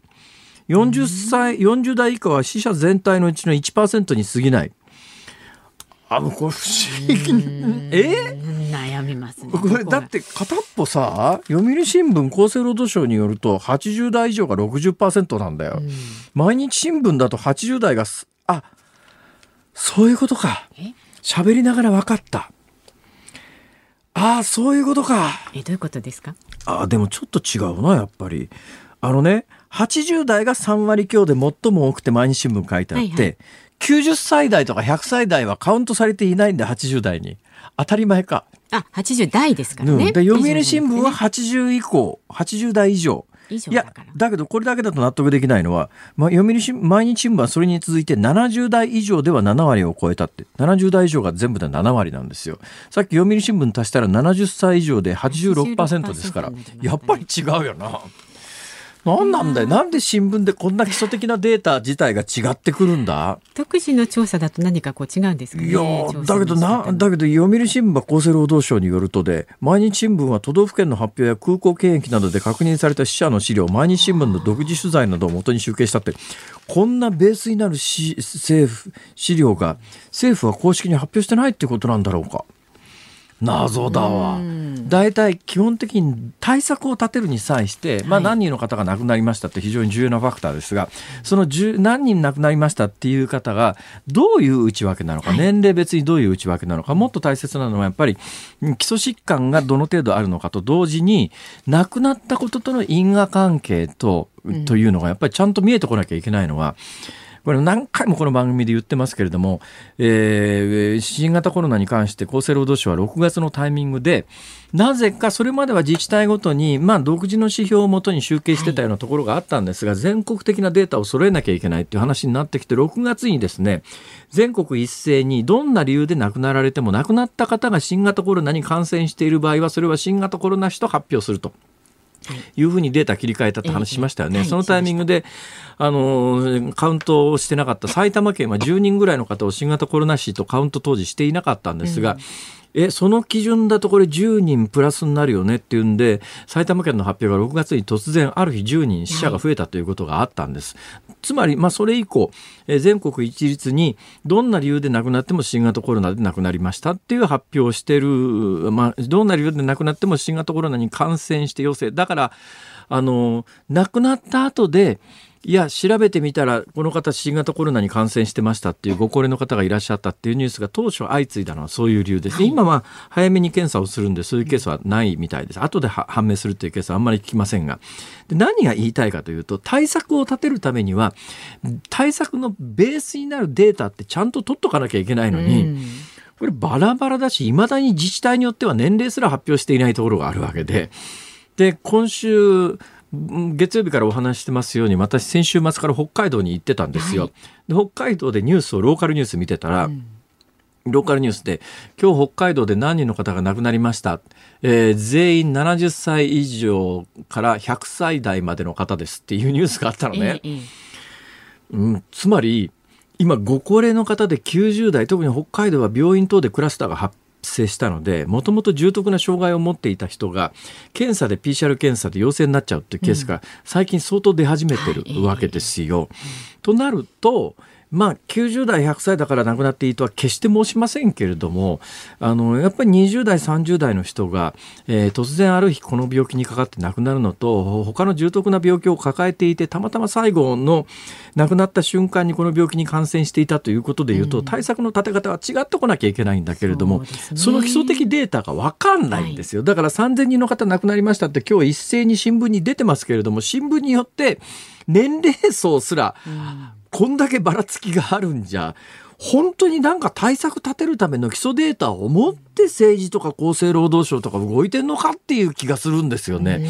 40歳、40代以下は死者全体のうちの1%に過ぎない。あ、これ不思議。え？みます、ね、これだって片っぽさ読売新聞厚生労働省によると80代以上が60%なんだよ、うん、毎日新聞だと80代があそういうことか。喋りながら分かった。ああそういうことか。えどういうことですか？あでもちょっと違うなやっぱり。あのね80代が3割強で最も多くて毎日新聞書いてあって、はいはい、90歳代とか100歳代はカウントされていないんで80代に。当たり前かあ80代ですからね、うん、で読売新聞は80以降80代以上。いやだけどこれだけだと納得できないのは、まあ、読売新毎日新聞はそれに続いて70代以上では7割を超えたって。70代以上が全部で7割なんですよ。さっき読売新聞足したら70歳以上で86%ですからやっぱり違うよな。何なんだよ。なんで新聞でこんな基礎的なデータ自体が違ってくるんだ？独自の調査だと何かこう違うんですか、ね、いやだけどな、だけど読売新聞は厚生労働省によるとで、毎日新聞は都道府県の発表や空港検疫などで確認された死者の資料、毎日新聞の独自取材などをもとに集計したって、こんなベースになる政府、資料が政府は公式に発表してないってことなんだろうか？謎だわ。大体基本的に対策を立てるに際して、まあ、何人の方が亡くなりましたって非常に重要なファクターですが、その何人亡くなりましたっていう方がどういう内訳なのか、年齢別にどういう内訳なのか、もっと大切なのはやっぱり基礎疾患がどの程度あるのかと同時に、亡くなったこととの因果関係と、というのがやっぱりちゃんと見えてこなきゃいけないのは、これ何回もこの番組で言ってますけれども、えー、新型コロナに関して厚生労働省は6月のタイミングで、なぜかそれまでは自治体ごとに、まあ、独自の指標をもとに集計してたようなところがあったんですが、はい、全国的なデータを揃えなきゃいけないっていう話になってきて、6月にですね、全国一斉にどんな理由で亡くなられても亡くなった方が新型コロナに感染している場合は、それは新型コロナ死と発表すると。い。うふうにデータ切り替えたって話しましたよね。そのタイミングで、あの、カウントをしてなかった埼玉県は10人ぐらいの方を新型コロナ死とカウント当時していなかったんですが、え、その基準だとこれ10人プラスになるよねっていうんで、埼玉県の発表が6月に突然ある日10人死者が増えたということがあったんです。はい、つまり、まあそれ以降、え全国一律にどんな理由で亡くなっても新型コロナで亡くなりましたっていう発表をしてる、まあどんな理由で亡くなっても新型コロナに感染して陽性。だから、あの、亡くなった後で、いや、調べてみたら、この方、新型コロナに感染してましたっていうご高齢の方がいらっしゃったっていうニュースが当初相次いだのはそういう理由です。はい、今は早めに検査をするんで、そういうケースはないみたいです。後で判明するっていうケースはあんまり聞きませんが。で何が言いたいかというと、対策を立てるためには、対策のベースになるデータってちゃんと取っとかなきゃいけないのに、これバラバラだし、未だに自治体によっては年齢すら発表していないところがあるわけで、で、今週、月曜日からお話してますように私先週末から北海道に行ってたんですよ。はい、で北海道でニュースをローカルニュース見てたら、うんローカルニュースで、今日北海道で何人の方が亡くなりました。えー、全員70歳以上から100歳代までの方ですっていうニュースがあったのね。うん、つまり、今ご高齢の方で90代、特に北海道は病院等でクラスターが発生したのでもともと重篤な障害を持っていた人が検査で PCR 検査で陽性になっちゃうっていうケースが最近相当出始めてるわけですよ。となるとまあ、90代、100歳だから亡くなっていいとは決して申しませんけれども、あの、やっぱり20代、30代の人が、えー、突然ある日この病気にかかって亡くなるのと、他の重篤な病気を抱えていて、たまたま最後の亡くなった瞬間にこの病気に感染していたということでいうと、うん、対策の立て方は違ってこなきゃいけないんだけれども、そ、ね,、の基礎的データがわかんないんですよ。はい、だから3000人の方亡くなりましたって今日一斉に新聞に出てますけれども、新聞によって年齢層すら、うんこんだけばらつきがあるんじゃ、本当になんか対策立てるための基礎データを持って政治とか厚生労働省とか動いてんのかっていう気がするんですよね。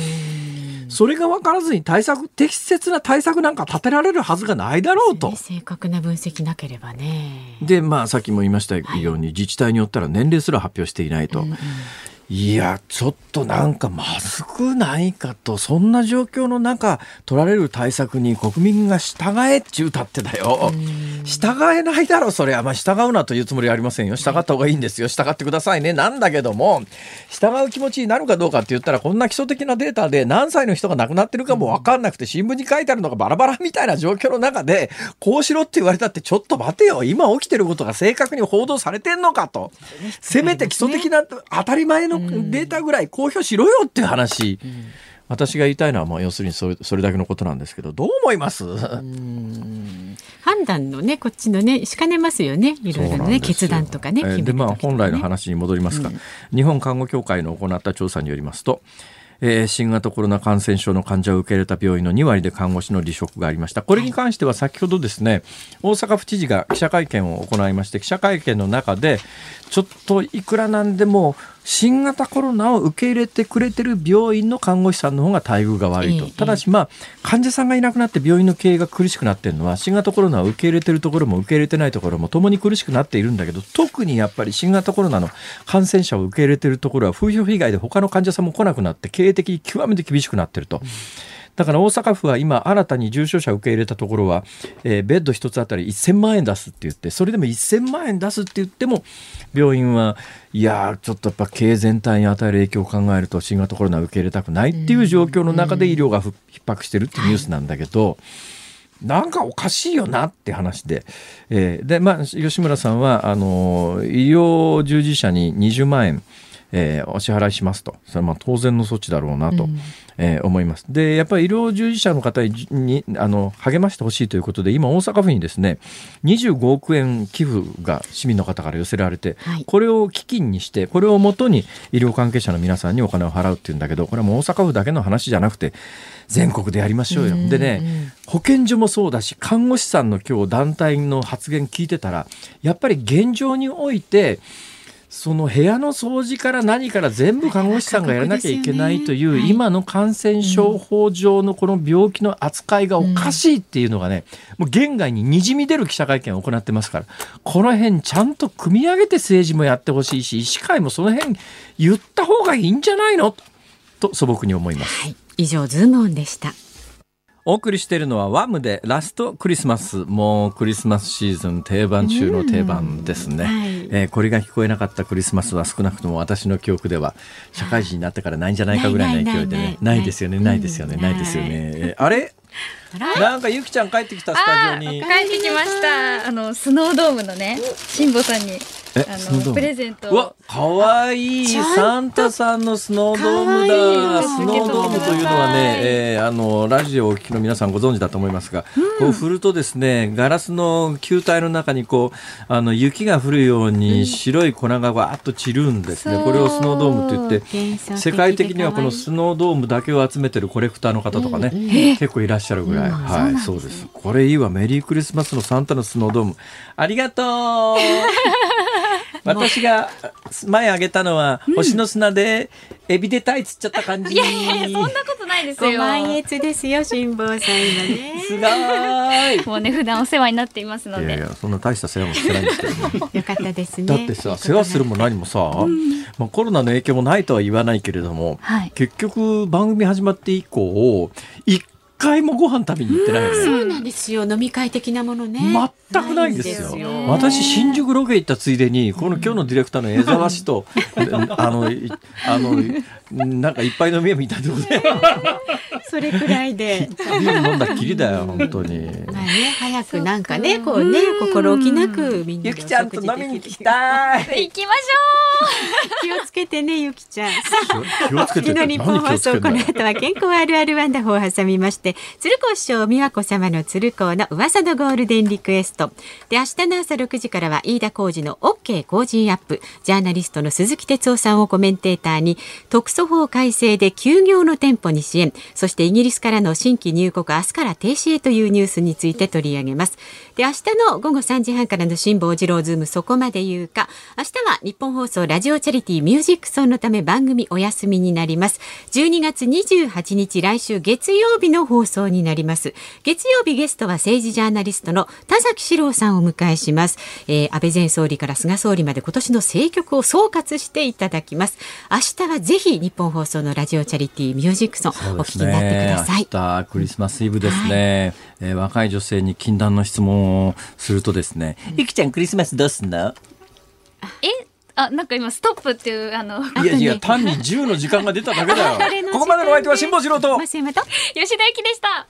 それが分からずに対策、適切な対策なんか立てられるはずがないだろうと。正確な分析なければね。で、まあさっきも言いましたように、はい、自治体によったら年齢すら発表していないと。うんうんいや、ちょっとなんかまずくないかと、そんな状況の中、取られる対策に国民が従えっちゅうたってだよ。従えないだろ、それは。まあ、従うなというつもりはありませんよ。従った方がいいんですよ。従ってくださいね。なんだけども、従う気持ちになるかどうかって言ったら、こんな基礎的なデータで何歳の人が亡くなってるかもわかんなくて、新聞に書いてあるのがバラバラみたいな状況の中で、こうしろって言われたって、ちょっと待てよ。今起きてることが正確に報道されてんのかと。せめて基礎的な当たり前のデータぐらい公表しろよっていう話。私が言いたいのは、まあ、要するにそれそれだけのことなんですけど、どう思います？判断のね、こっちのね、しかねますよね。いろいろね、決断とかね。えー、で、まあ、本来の話に戻りますが、うん、日本看護協会の行った調査によりますと、えー、新型コロナ感染症の患者を受け入れた病院の2割で看護師の離職がありました。これに関しては先ほどですね、大阪府知事が記者会見を行いまして、記者会見の中で、ちょっといくらなんでも新型コロナを受け入れてくれてる病院の看護師さんの方が待遇が悪いと、ただし、まあ、患者さんがいなくなって病院の経営が苦しくなっているのは新型コロナを受け入れてるところも受け入れてないところもともに苦しくなっているんだけど特にやっぱり新型コロナの感染者を受け入れてるところは風評被害で他の患者さんも来なくなって経営的に極めて厳しくなっていると。うんだから大阪府は今新たに重症者を受け入れたところは、えー、ベッド1つあたり1000万円出すって言ってそれでも1000万円出すって言っても病院はいやちょっとやっぱ経営全体に与える影響を考えると新型コロナを受け入れたくないっていう状況の中で医療が逼迫してるっていうニュースなんだけど。なんかおかしいよなって話で、えー、でまあ、吉村さんはあの医療従事者に20万円えー、お支払いしますと。それはまあ当然の措置だろうなと、うん、えー、思います。でやっぱり医療従事者の方にあの励ましてほしいということで今大阪府にですね25億円寄付が市民の方から寄せられて、はい、これを基金にしてこれをもとに医療関係者の皆さんにお金を払うっていうんだけどこれはもう大阪府だけの話じゃなくて全国でやりましょうよ。でね保健所もそうだし看護師さんの今日団体の発言聞いてたらやっぱり現状においてその部屋の掃除から何から全部看護師さんがやらなきゃいけないという今の感染症法上のこの病気の扱いがおかしいっていうのがね、もう現外ににじみ出る記者会見を行ってますから、この辺ちゃんと組み上げて政治もやってほしいし、医師会もその辺言った方がいいんじゃないの？と素朴に思います。はい、以上、ズームオンでした。お送りしているのはワムでラストクリスマス。もうクリスマスシーズン定番中の定番ですね。はい、えー、これが聞こえなかったクリスマスは少なくとも私の記憶では社会人になってからないんじゃないかぐらいの勢いでね。ないですよね、ないですよね、ないですよね。あれ？なんかゆきちゃん帰ってきたスタジオに。帰ってきました。あのスノードームのね、辛坊さんにあのプレゼント。うわ、可愛いサンタさんのスノードームだ。スノードームというのはね、えー、あのラジオをお聞きの皆さんご存知だと思いますが、うん、こう振るとですね、ガラスの球体の中にこうあの雪が降るように白い粉がわーっと散るんですね。これをスノードームと言って、世界的にはこのスノードームだけを集めてるコレクターの方とかね、うん、結構いらっしゃるぐらい。はい、そうです。これいいわ。メリークリスマスのサンタのスノードーム。ありがとう 私が前あげたのは、星の砂でエビでタイつっちゃった感じ。いやいやそんなことないですよ。満悦ですよ、辛坊さん今ね。すごい。もうね、普段お世話になっていますので。いやいや、そんな大した世話もしてないんですけど、ね、よかったですね。だってさ、世話するも何もさ、うん、まあコロナの影響もないとは言わないけれども、はい、結局番組始まって以降、一回もご飯食べに行ってないよね。そうなんですよ。飲み会的なものね。全くないんですよ。私、新宿ロケ行ったついでに、この今日のディレクターの江沢氏と、あの、あの、なんかいっぱい飲み屋みたいなとこで。それくらいで。ビール飲んだきりだよ、本当に。まあね、早くなんかね、こうね、心置きなくみんなゆきちゃんと飲みに行きたい。行きましょう。気をつけてね、ゆきちゃん。気をつけて。のニッポン放送、この後は健康あるあるワンダホを挟みまして、鶴光師匠美和子様の鶴光の噂のゴールデンリクエスト。で、明日の朝6時からは飯田浩二の OK 工人アップ。ジャーナリストの鈴木哲夫さんをコメンテーターに、特措法改正で休業の店舗に支援。そしてイギリスからの新規入国明日から停止へというニュースについて取り上げます。で、明日の午後3時半からの辛坊治郎ズームそこまで言うか。明日は日本放送ラジオチャリティーミュージックソンのため番組お休みになります。12月28日来週月曜日の放送になります。月曜日ゲストは政治ジャーナリストの田崎史郎さんをお迎えします。えー、安倍前総理から菅総理まで今年の政局を総括していただきます。明日はぜひ日本放送のラジオチャリティーミュージックソン、お聞きになってください。明日クリスマスイブですね。はい、えー、若い女性に禁断の質問をするとですね、うん、ゆきちゃんクリスマスどうすんの？え？あ、なんか今ストップっていうあの。いやいや、単に10の時間が出ただけだよ。ここまでのお相手は辛坊治郎と。吉田由紀でした。